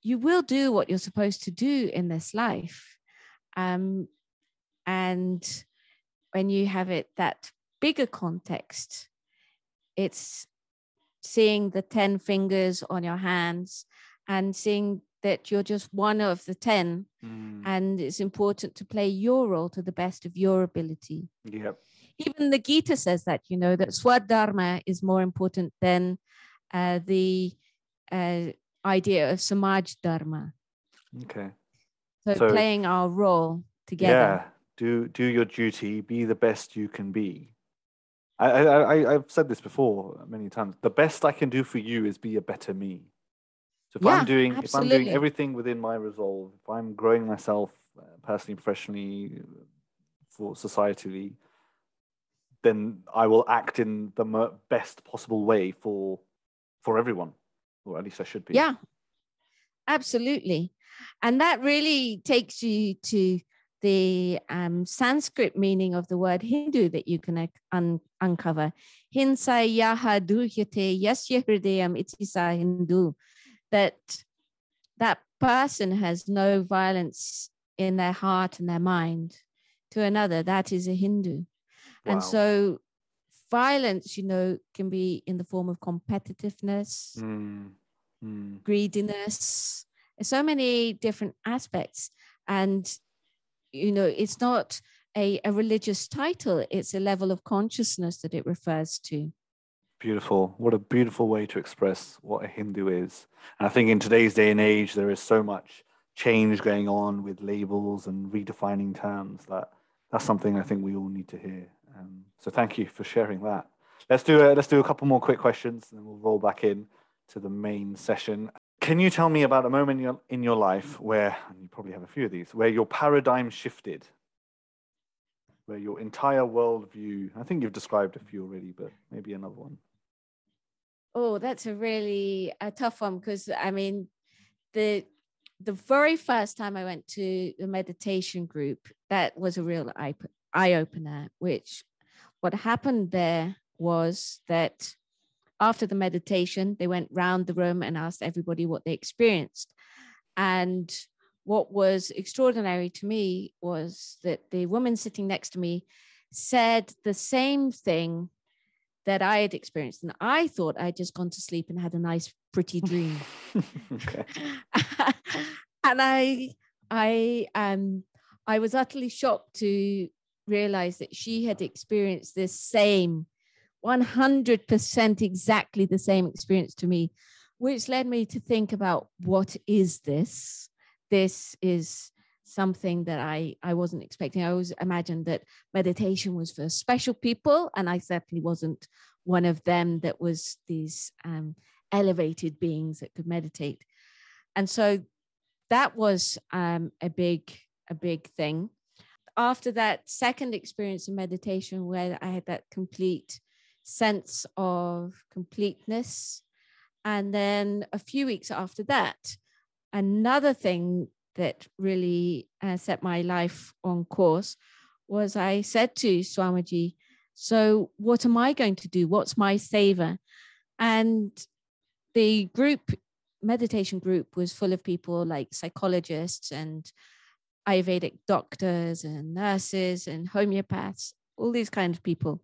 you will do what you're supposed to do in this life um, and when you have it that bigger context, it's seeing the 10 fingers on your hands and seeing that you're just one of the 10 mm. and it's important to play your role to the best of your ability. Yep. Even the gita says that you know that swadharma is more important than uh, the uh, idea of samaj dharma. Okay so, so playing our role together. Yeah, do do your duty. Be the best you can be. I, I, I've said this before many times. The best I can do for you is be a better me. So if yeah, I'm doing absolutely. if I'm doing everything within my resolve, if I'm growing myself uh, personally, professionally, for societally, then I will act in the best possible way for for everyone, or at least I should be. Yeah, absolutely. And that really takes you to the um, Sanskrit meaning of the word Hindu that you can un- uncover. Hinsa yaha duhyate yasya hridayam itisa Hindu. That that person has no violence in their heart and their mind to another. That is a Hindu. Wow. And so violence, you know, can be in the form of competitiveness, Mm. Mm. greediness, so many different aspects. And, you know, it's not a, a religious title, it's a level of consciousness that it refers to. Beautiful. What a beautiful way to express what a Hindu is. And I think in today's day and age, there is so much change going on with labels and redefining terms that that's something I think we all need to hear. Um, so thank you for sharing that. Let's do a, let's do a couple more quick questions, and then we'll roll back in to the main session. Can you tell me about a moment in your, life where, and you probably have a few of these, where your paradigm shifted, where your entire worldview, I think you've described a few already, but maybe another one. Oh, that's a really a tough one because I mean, the the very first time I went to the meditation group, that was a real eye eye opener. Which what happened there was that after the meditation, they went round the room and asked everybody what they experienced, and what was extraordinary to me was that the woman sitting next to me said the same thing that I had experienced. And I thought I'd just gone to sleep and had a nice, pretty dream. and I, I, um, I was utterly shocked to realize that she had experienced this same 100% exactly the same experience to me, which led me to think about what is this? This is something that I, I wasn't expecting. I always imagined that meditation was for special people, and I certainly wasn't one of them that was these um, elevated beings that could meditate. And so that was um, a big, a big thing. After that second experience of meditation, where I had that complete sense of completeness, and then a few weeks after that, another thing that really uh, set my life on course was I said to Swamiji, So, what am I going to do? What's my savor? And the group, meditation group, was full of people like psychologists and Ayurvedic doctors and nurses and homeopaths, all these kind of people.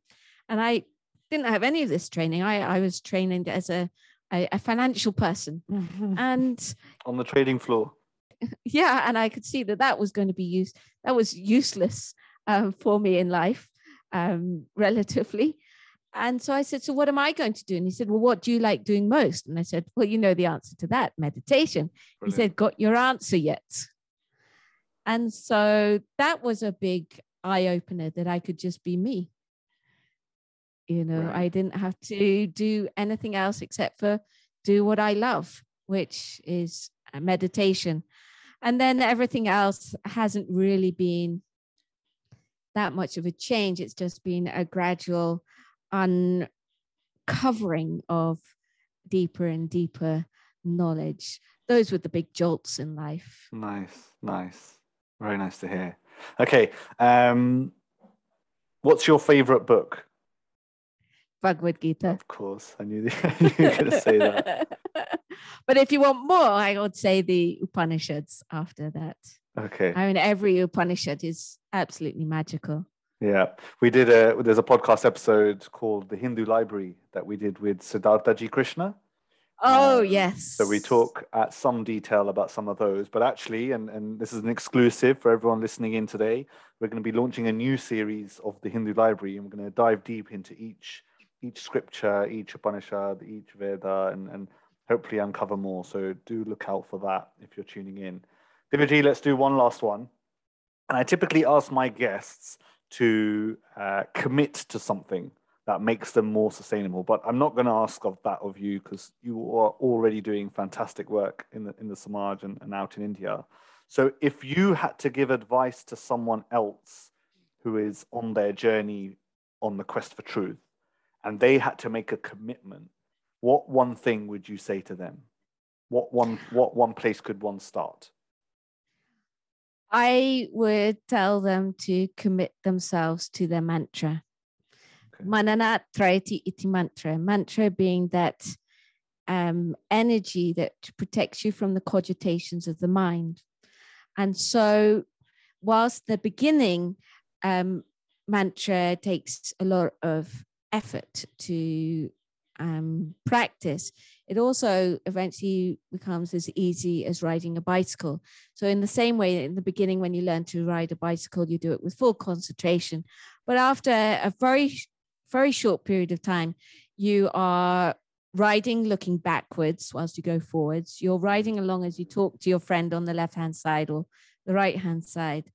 And I didn't have any of this training. I, I was training as a, a, a financial person. and on the trading floor. Yeah and i could see that that was going to be used that was useless um, for me in life um, relatively. And so i said so what am i going to do? And he said well what do you like doing most? And i said well you know the answer to that meditation. Brilliant. he said got your answer yet. And so that was a big eye opener that i could just be me you know right. i didn't have to do anything else except for do what i love which is meditation. And then everything else hasn't really been that much of a change. It's just been a gradual uncovering of deeper and deeper knowledge. Those were the big jolts in life. Nice nice. Very nice to hear. Okay um what's your favorite book Bhagavad Gita. Of course, I knew, I knew you were going to say that. but if you want more, I would say the Upanishads after that. Okay. I mean, every Upanishad is absolutely magical. Yeah, we did a. There's a podcast episode called the Hindu Library that we did with Siddhartha G. Krishna. Oh um, yes. So we talk at some detail about some of those, but actually, and and this is an exclusive for everyone listening in today. We're going to be launching a new series of the Hindu Library, and we're going to dive deep into each each scripture, each Upanishad, each Veda, and, and hopefully uncover more. So do look out for that if you're tuning in. Divyaji, let's do one last one. And I typically ask my guests to uh, commit to something that makes them more sustainable. But I'm not going to ask of that of you because you are already doing fantastic work in the in the Samaj and, and out in India. So if you had to give advice to someone else who is on their journey on the quest for truth, and they had to make a commitment, what one thing would you say to them? What one what one place could one start? I would tell them to commit themselves to their mantra. Okay. Iti mantra. Mantra being that um, energy that protects you from the cogitations of the mind. And so, whilst the beginning um, mantra takes a lot of effort to um, practice, it also eventually becomes as easy as riding a bicycle. So, in the same way, in the beginning, when you learn to ride a bicycle, you do it with full concentration. But after a very, very short period of time, you are riding looking backwards whilst you go forwards. You're riding along as you talk to your friend on the left hand side or the right hand side,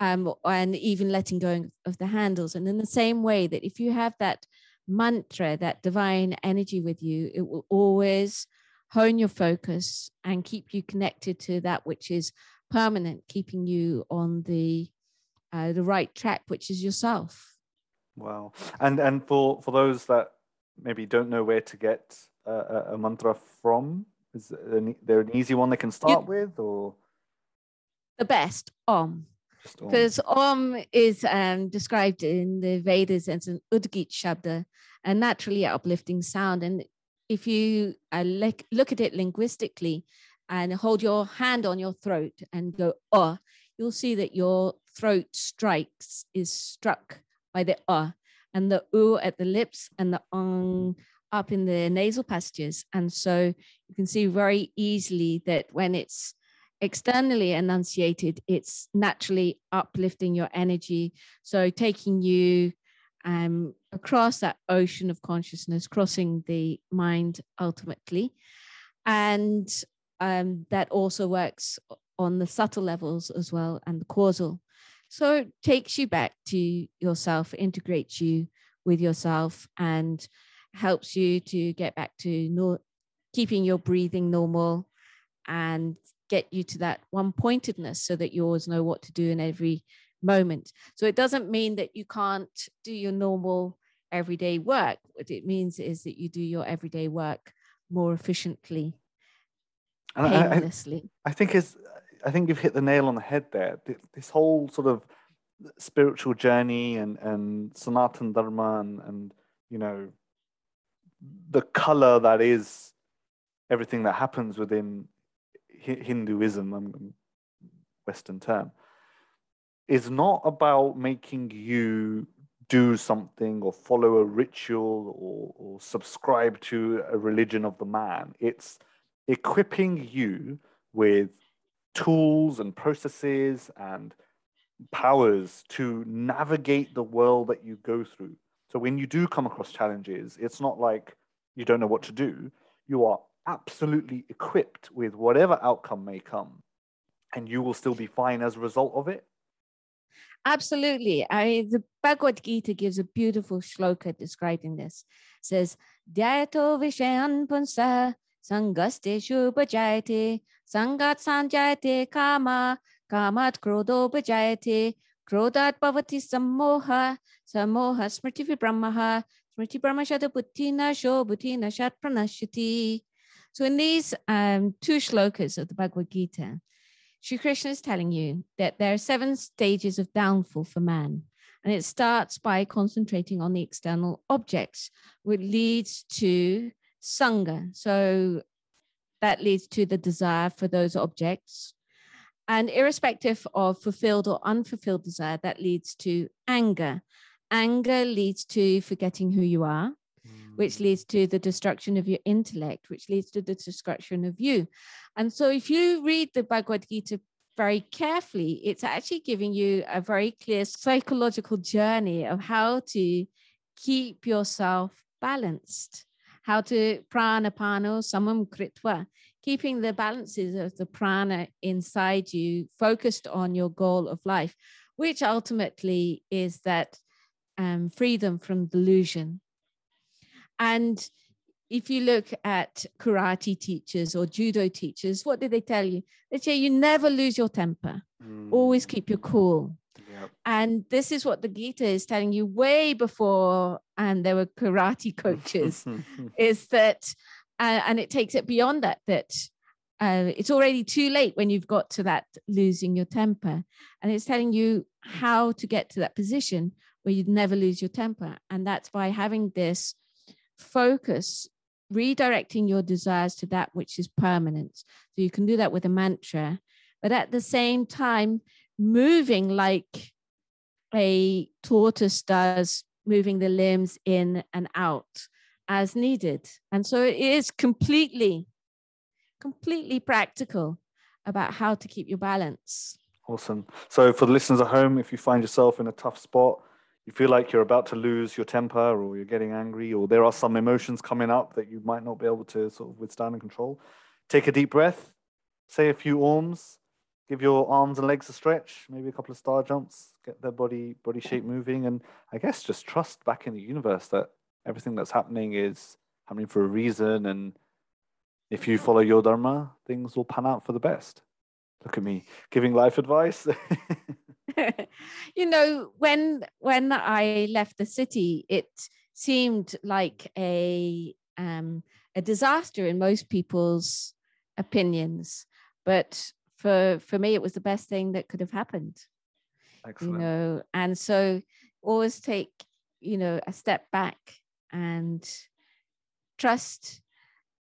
um, and even letting go of the handles. And in the same way that if you have that mantra, that divine energy with you, it will always hone your focus and keep you connected to that which is permanent, keeping you on the uh, the right track, which is yourself. Wow. And and for for those that maybe don't know where to get a, a mantra from, is there an easy one they can start you, with, or the best Om? Because Om is um, described in the Vedas as an Udgit Shabda, a naturally uplifting sound. And if you uh, look, look at it linguistically and hold your hand on your throat and go, oh, you'll see that your throat strikes is struck by the uh and the u at the lips and the ung up in the nasal passages. And so you can see very easily that when it's externally enunciated, it's naturally uplifting your energy. So taking you um, across that ocean of consciousness, crossing the mind ultimately. And um, that also works on the subtle levels as well and the causal. So it takes you back to yourself, integrates you with yourself, and helps you to get back to no, keeping your breathing normal and get you to that one pointedness so that you always know what to do in every moment. So it doesn't mean that you can't do your normal everyday work. What it means is that you do your everyday work more efficiently, painlessly. I, I, I think is I think you've hit the nail on the head there. This whole sort of spiritual journey and and Sanatan Dharma and, and you know the color that is everything that happens within Hinduism, um, Western term, is not about making you do something or follow a ritual or, or subscribe to a religion of the man. It's equipping you with tools and processes and powers to navigate the world that you go through. So when you do come across challenges, it's not like you don't know what to do. You are absolutely equipped with whatever outcome may come, and you will still be fine as a result of it. Absolutely. I the Bhagavad Gita gives a beautiful shloka describing this. It says, Dhyato Vishayan Punsa Sangaste Shubhajayate Sangat Sanjayate Kama Kamat Krodo Bhajayate Krodat Bhavati Samoha Samoha Smriti Vibrahmaha Smriti Brahmashada Buttina Sho Buttina Shat Pranashati. So in these um, two shlokas of the Bhagavad Gita, Sri Krishna is telling you that there are seven stages of downfall for man. And it starts by concentrating on the external objects, which leads to Sangha. So that leads to the desire for those objects. And irrespective of fulfilled or unfulfilled desire, that leads to anger. Anger leads to forgetting who you are, which leads to the destruction of your intellect, which leads to the destruction of you. And so, if you read the Bhagavad Gita very carefully, it's actually giving you a very clear psychological journey of how to keep yourself balanced, how to pranapano samam kritva, keeping the balances of the prana inside you focused on your goal of life, which ultimately is that um, freedom from delusion. And if you look at karate teachers or judo teachers, what do they tell you? They say you never lose your temper, mm. always keep your cool. Yep. And this is what the Gita is telling you way before, and there were karate coaches, is that, uh, and it takes it beyond that, that uh, it's already too late when you've got to that losing your temper. And it's telling you how to get to that position where you'd never lose your temper. And that's by having this focus, redirecting your desires to that which is permanent. So you can do that with a mantra, but at the same time, moving like a tortoise does moving the limbs in and out as needed. And so it is completely, completely practical about how to keep your balance. Awesome. So for the listeners at home, if you find yourself in a tough spot, you feel like you're about to lose your temper or you're getting angry or there are some emotions coming up that you might not be able to sort of withstand and control, take a deep breath, say a few Oms, give your arms and legs a stretch, maybe a couple of star jumps, get their body body shape moving, and I guess just trust back in the universe that everything that's happening is happening for a reason, and if you follow your dharma, things will pan out for the best. Look at me giving life advice. you know, when when I left the city, it seemed like a um, a disaster in most people's opinions, but for for me, it was the best thing that could have happened. Excellent. You know, and so always take you know a step back and trust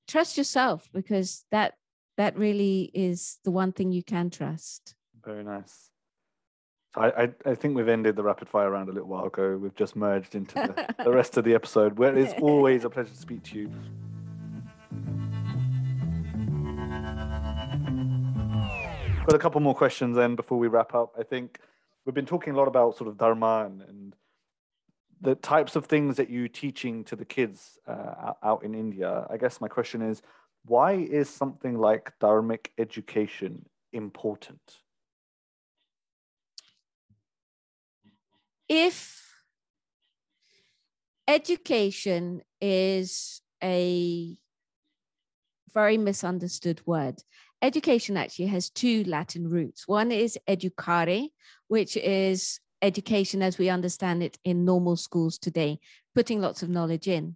trust yourself because that that really is the one thing you can trust. Very nice. I, I, I, think we've ended the rapid fire round a little while ago. We've just merged into the, the rest of the episode where it's always a pleasure to speak to you. Got a couple more questions then before we wrap up. I think we've been talking a lot about sort of dharma and, and the types of things that you're teaching to the kids uh, out in India. I guess my question is, why is something like dharmic education important? If education is a very misunderstood word, education actually has two Latin roots. One is educare, which is education as we understand it in normal schools today, putting lots of knowledge in.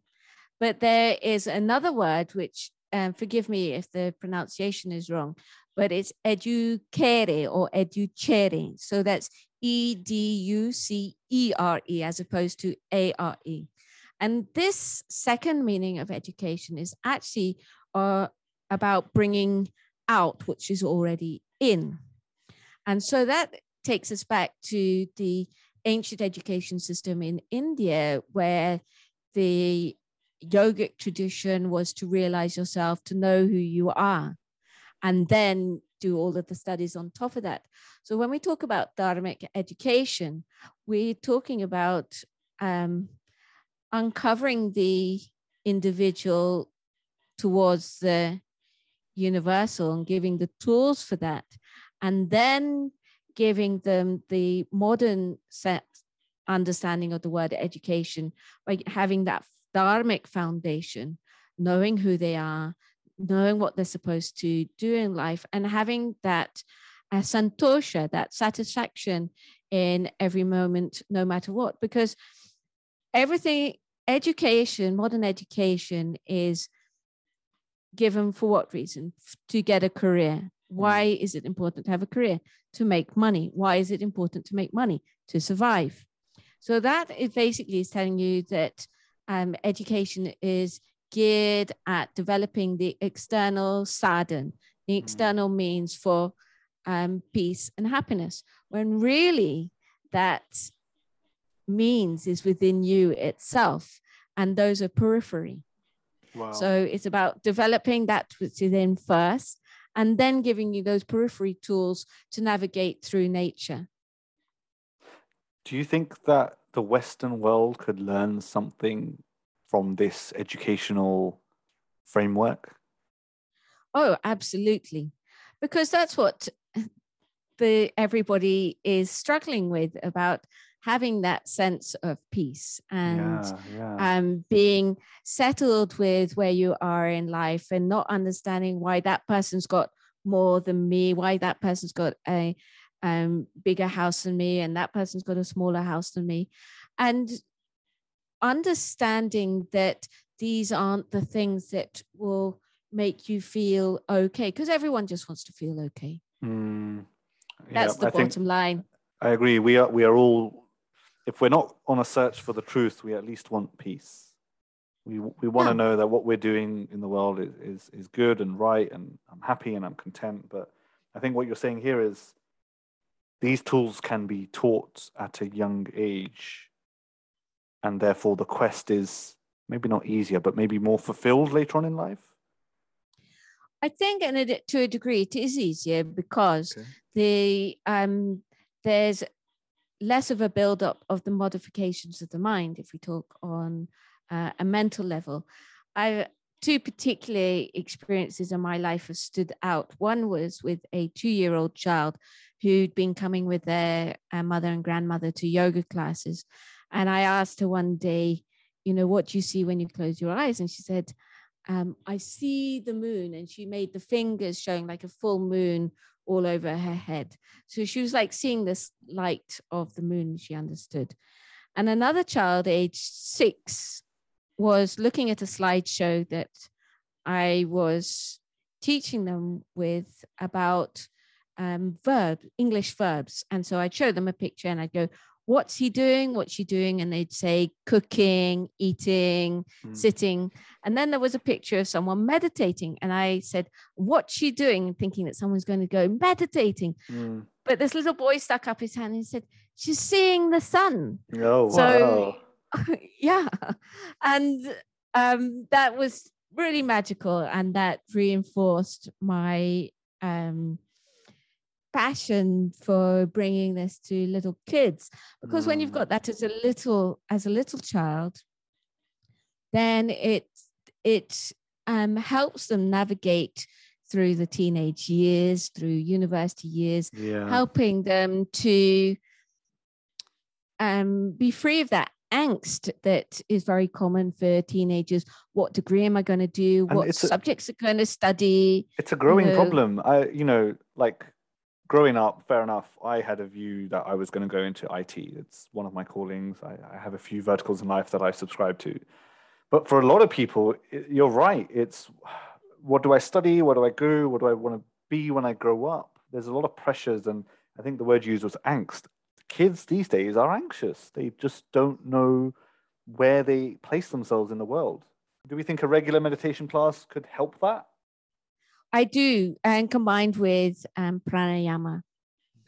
But there is another word which um, forgive me if the pronunciation is wrong, but it's educere or educere. So that's E D U C E R E as opposed to A R E. And this second meaning of education is actually uh, about bringing out which is already in. And so that takes us back to the ancient education system in India, where the yogic tradition was to realize yourself, to know who you are, and then do all of the studies on top of that. So when we talk about dharmic education, we're talking about um, uncovering the individual towards the universal and giving the tools for that, and then giving them the modern set understanding of the word education by having that dharmic foundation, knowing who they are, knowing what they're supposed to do in life, and having that uh, santosha, that satisfaction in every moment, no matter what. Because everything, education, modern education is given for what reason? To get a career. Why mm. is it important to have a career? To make money. Why is it important to make money? To survive. So that is basically is telling you that um, education is geared at developing the external sadhan, the mm. external means for um, peace and happiness, when really that means is within you itself, and those are periphery. Wow. So it's about developing that within first, and then giving you those periphery tools to navigate through nature. Do you think that the Western world could learn something from this educational framework? Oh, absolutely. Because that's what the everybody is struggling with about having that sense of peace and yeah, yeah. Um, being settled with where you are in life and not understanding why that person's got more than me, why that person's got a um, bigger house than me and that person's got a smaller house than me. And understanding that these aren't the things that will make you feel okay, because everyone just wants to feel okay. Mm, yeah, That's the I bottom line. I agree. We are we are all if we're not on a search for the truth, we at least want peace. We, we want yeah. to know that what we're doing in the world is, is, is good and right, and I'm happy and I'm content. But I think what you're saying here is these tools can be taught at a young age and therefore the quest is maybe not easier, but maybe more fulfilled later on in life? I think, and it, to a degree, it is easier because Okay. the um, there's less of a build-up of the modifications of the mind. If we talk on uh, a mental level, I two particular experiences in my life have stood out. One was with a two-year-old child who'd been coming with their uh, mother and grandmother to yoga classes, and I asked her one day, you know, what do you see when you close your eyes? And she said, um, I see the moon. And she made the fingers showing like a full moon all over her head. So she was like seeing this light of the moon, she understood. And another child, aged six, was looking at a slideshow that I was teaching them with about um, verb, English verbs. And so I'd show them a picture and I'd go, What's he doing? What's she doing? And they'd say cooking, eating, Mm. sitting. And then there was a picture of someone meditating. And I said, What's she doing? Thinking that someone's going to go meditating. Mm. But this little boy stuck up his hand and said, She's seeing the sun. Oh, So- wow. yeah. And um, that was really magical. And that reinforced my um, passion for bringing this to little kids. Because when you've Mm. got that as a little, as a little child, then it, it um, helps them navigate through the teenage years, through university years, Yeah. helping them to um, be free of that angst that is very common for teenagers. What degree am I going to do? And What it's a- subjects are going to study? It's a growing know. problem. I, you know, like growing up, fair enough. I had a view that I was going to go into IT. It's one of my callings. I, I have a few verticals in life that I subscribe to. But for a lot of people, i you're right. It's what do I study? What do I do? What do I want to be when I grow up? There's a lot of pressures, and I think the word used was angst. Kids these days are anxious. They just don't know where they place themselves in the world. Do we think a regular meditation class could help that? I do, and combined with um, pranayama,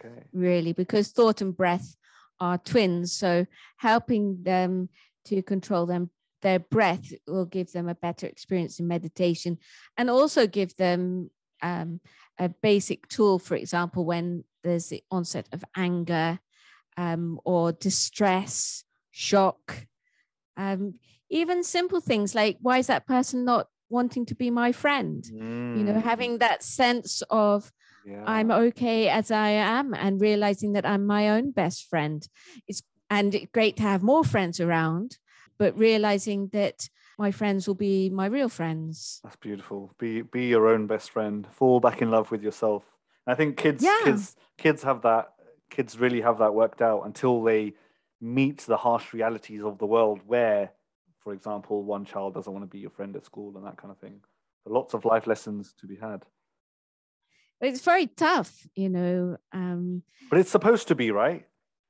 Okay. really, because thought and breath are twins. So helping them to control them, their breath will give them a better experience in meditation, and also give them um, a basic tool. For example, when there's the onset of anger um, or distress, shock, um, even simple things like why is that person not wanting to be my friend? You know, Mm, having that sense of yeah. I'm okay as I am and realizing that I'm my own best friend. It's and great to have more friends around, but realizing that my friends will be my real friends. That's beautiful. Be be your own best friend. Fall back in love with yourself. I think kids Yeah. kids kids have that kids really have that worked out until they meet the harsh realities of the world where, for example, one child doesn't want to be your friend at school and that kind of thing. So lots of life lessons to be had. It's very tough, you know. Um, But it's supposed to be, right?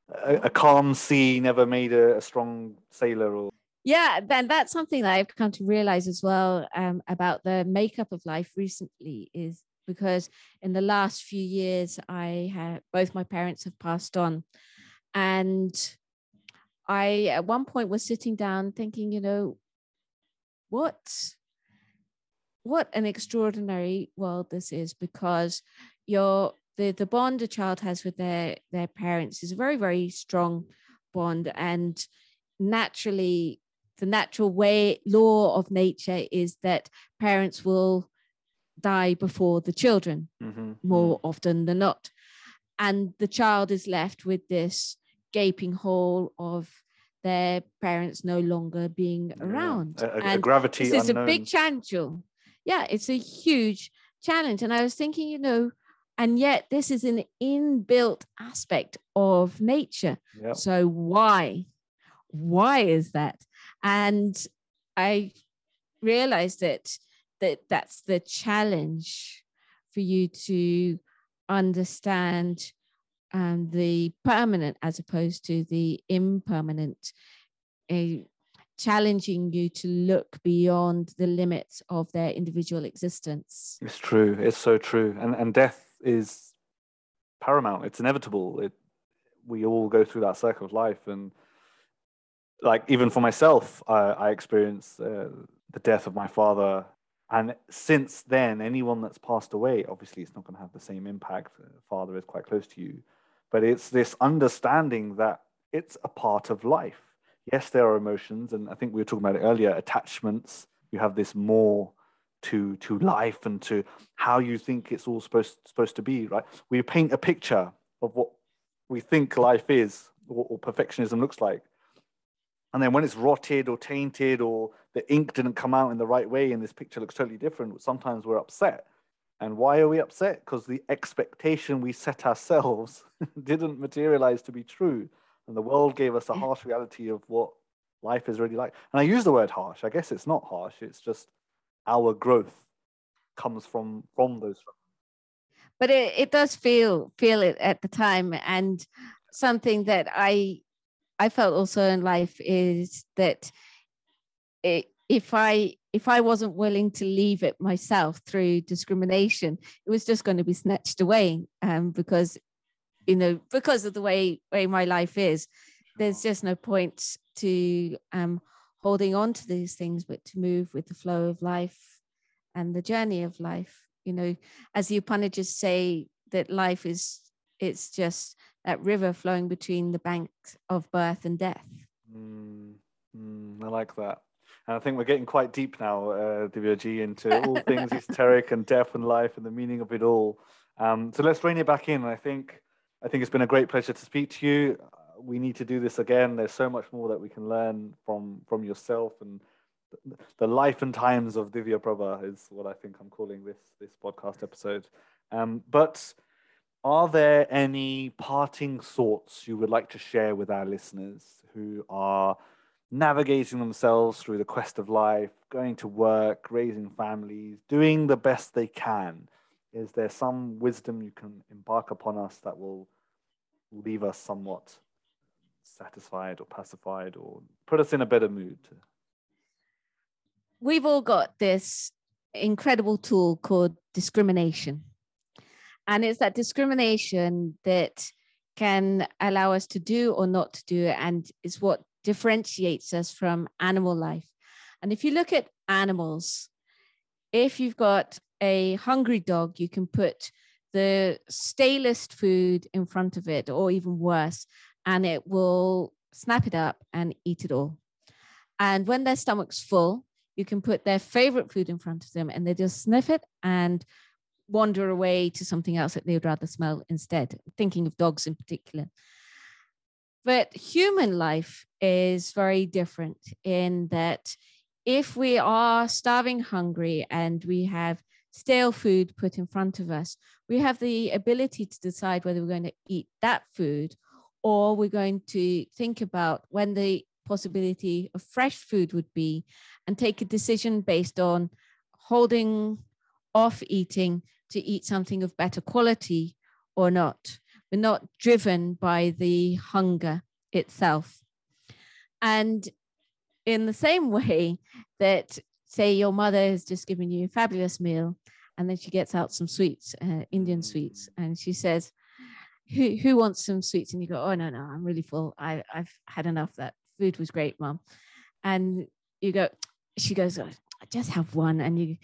A, a calm sea never made a, a strong sailor or yeah, then that's something that I've come to realize as well um, about the makeup of life recently is because in the last few years, I have both my parents have passed on. And I, at one point, was sitting down thinking, you know, what what an extraordinary world this is because your the the bond a child has with their their parents is a very very strong bond and naturally the natural way law of nature is that parents will die before the children Mhm, more often than not. And the child is left with this gaping hole of their parents no longer being mm. Yeah. around. A, a- a gravity this is a big challenge yeah it's a huge challenge. And i was thinking you know and yet this is an inbuilt aspect of nature. Yep. so why? Why is that? And i realized that that that's the challenge for you to understand um, the permanent as opposed to the impermanent uh, challenging you to look beyond the limits of their individual existence It's true. It's so true. And and death is paramount. It's inevitable. It we all go through that circle of life and like even for myself, I, I experienced uh, the death of my father, and since then, anyone that's passed away, obviously, it's not going to have the same impact. Uh, father is quite close to you, but it's this understanding that it's a part of life. Yes, there are emotions, and I think we were talking about it earlier. Attachments. You have this more to to life and to how you think it's all supposed supposed to be. Right? We paint a picture of what we think life is, or, or perfectionism looks like, and then when it's rotted or tainted, or the ink didn't come out in the right way, and this picture looks totally different, sometimes we're upset. And why are we upset? Because the expectation we set ourselves didn't materialize to be true and the world gave us a harsh reality of what life is really like. And I use the word harsh. I guess it's not harsh. It's just our growth comes from from those. But it, it does feel feel it at the time, and something that I I felt also in life is that it, if I if I wasn't willing to leave it myself through discrimination, it was just going to be snatched away um, because you know, because of the way way my life is, there's just no point to um, holding on to these things, but to move with the flow of life and the journey of life. You know, as the Upanishads say, that life is it's just that river flowing between the banks of birth and death. Mm, mm, I like that. And I think we're getting quite deep now, uh, Divyaji, into all things esoteric and death and life and the meaning of it all. Um, so let's rein it back in. I think I think it's been a great pleasure to speak to you. We need to do this again. There's so much more that we can learn from from yourself and the life and times of Divya Prabha is what I think I'm calling this this podcast episode. Um, but are there any parting thoughts you would like to share with our listeners who are navigating themselves through the quest of life, going to work, raising families, doing the best they can? Is there some wisdom you can embark upon us that will leave us somewhat satisfied or pacified or put us in a better mood? We've all got this incredible tool called discrimination. And it's that discrimination that can allow us to do or not to do and is what differentiates us from animal life. And if you look at animals, if you've got a hungry dog, you can put the stalest food in front of it, or even worse, and it will snap it up and eat it all. And when their stomach's full, you can put their favorite food in front of them and they just sniff it and wander away to something else that they would rather smell instead, thinking of dogs in particular. But human life is very different in that if we are starving hungry and we have stale food put in front of us, we have the ability to decide whether we're going to eat that food or we're going to think about when the possibility of fresh food would be and take a decision based on holding off eating to eat something of better quality or not. We're not driven by the hunger itself. And in the same way that say your mother has just given you a fabulous meal and then she gets out some sweets uh, indian sweets and she says who, who wants some sweets? And you go oh no no i'm really full. I, i've had enough. That food was great mom and you go she goes oh, just have one. And you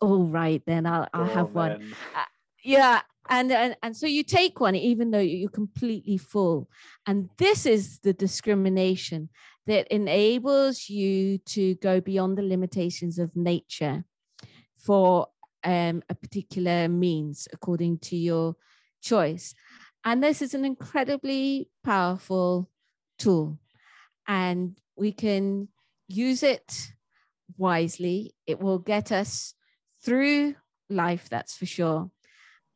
oh right then i'll, I'll oh, have man. one uh, yeah and, and and so you take one even though you're completely full and this is the discrimination that enables you to go beyond the limitations of nature for um, a particular means according to your choice. And this is an incredibly powerful tool, and we can use it wisely. It will get us through life, that's for sure.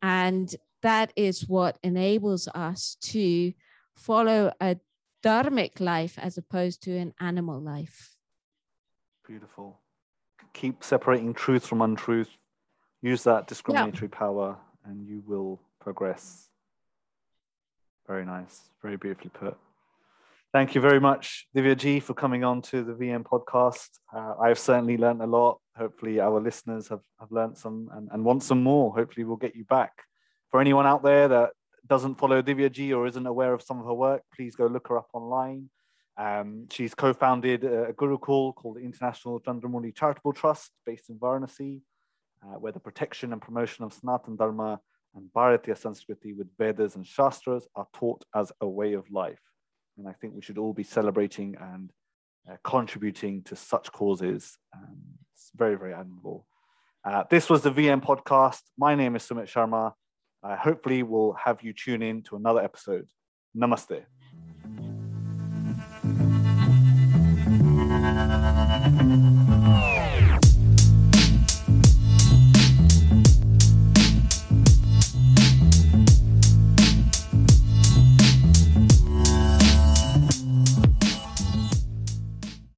And that is what enables us to follow a dharmic life as opposed to an animal life. Beautiful. Keep separating truth from untruth. Use that discriminatory yeah. power and you will progress. Very nice. Very beautifully put. Thank you very much, Divya ji, for coming on to the VM podcast. Uh, I've certainly learned a lot. Hopefully, our listeners have, have learned some and, and want some more. Hopefully, we'll get you back. For anyone out there that doesn't follow Divya ji or isn't aware of some of her work, please go look her up online. Um, she's co-founded a Gurukul called the International Chandramauli Charitable Trust based in Varanasi, uh, where the protection and promotion of Sanatan Dharma and Bharatiya Sanskriti with Vedas and Shastras are taught as a way of life. And I think we should all be celebrating and uh, contributing to such causes. Um, it's very, very admirable. Uh, this was the VM podcast. My name is Sumit Sharma. Hopefully, we'll have you tune in to another episode. Namaste. Thank you.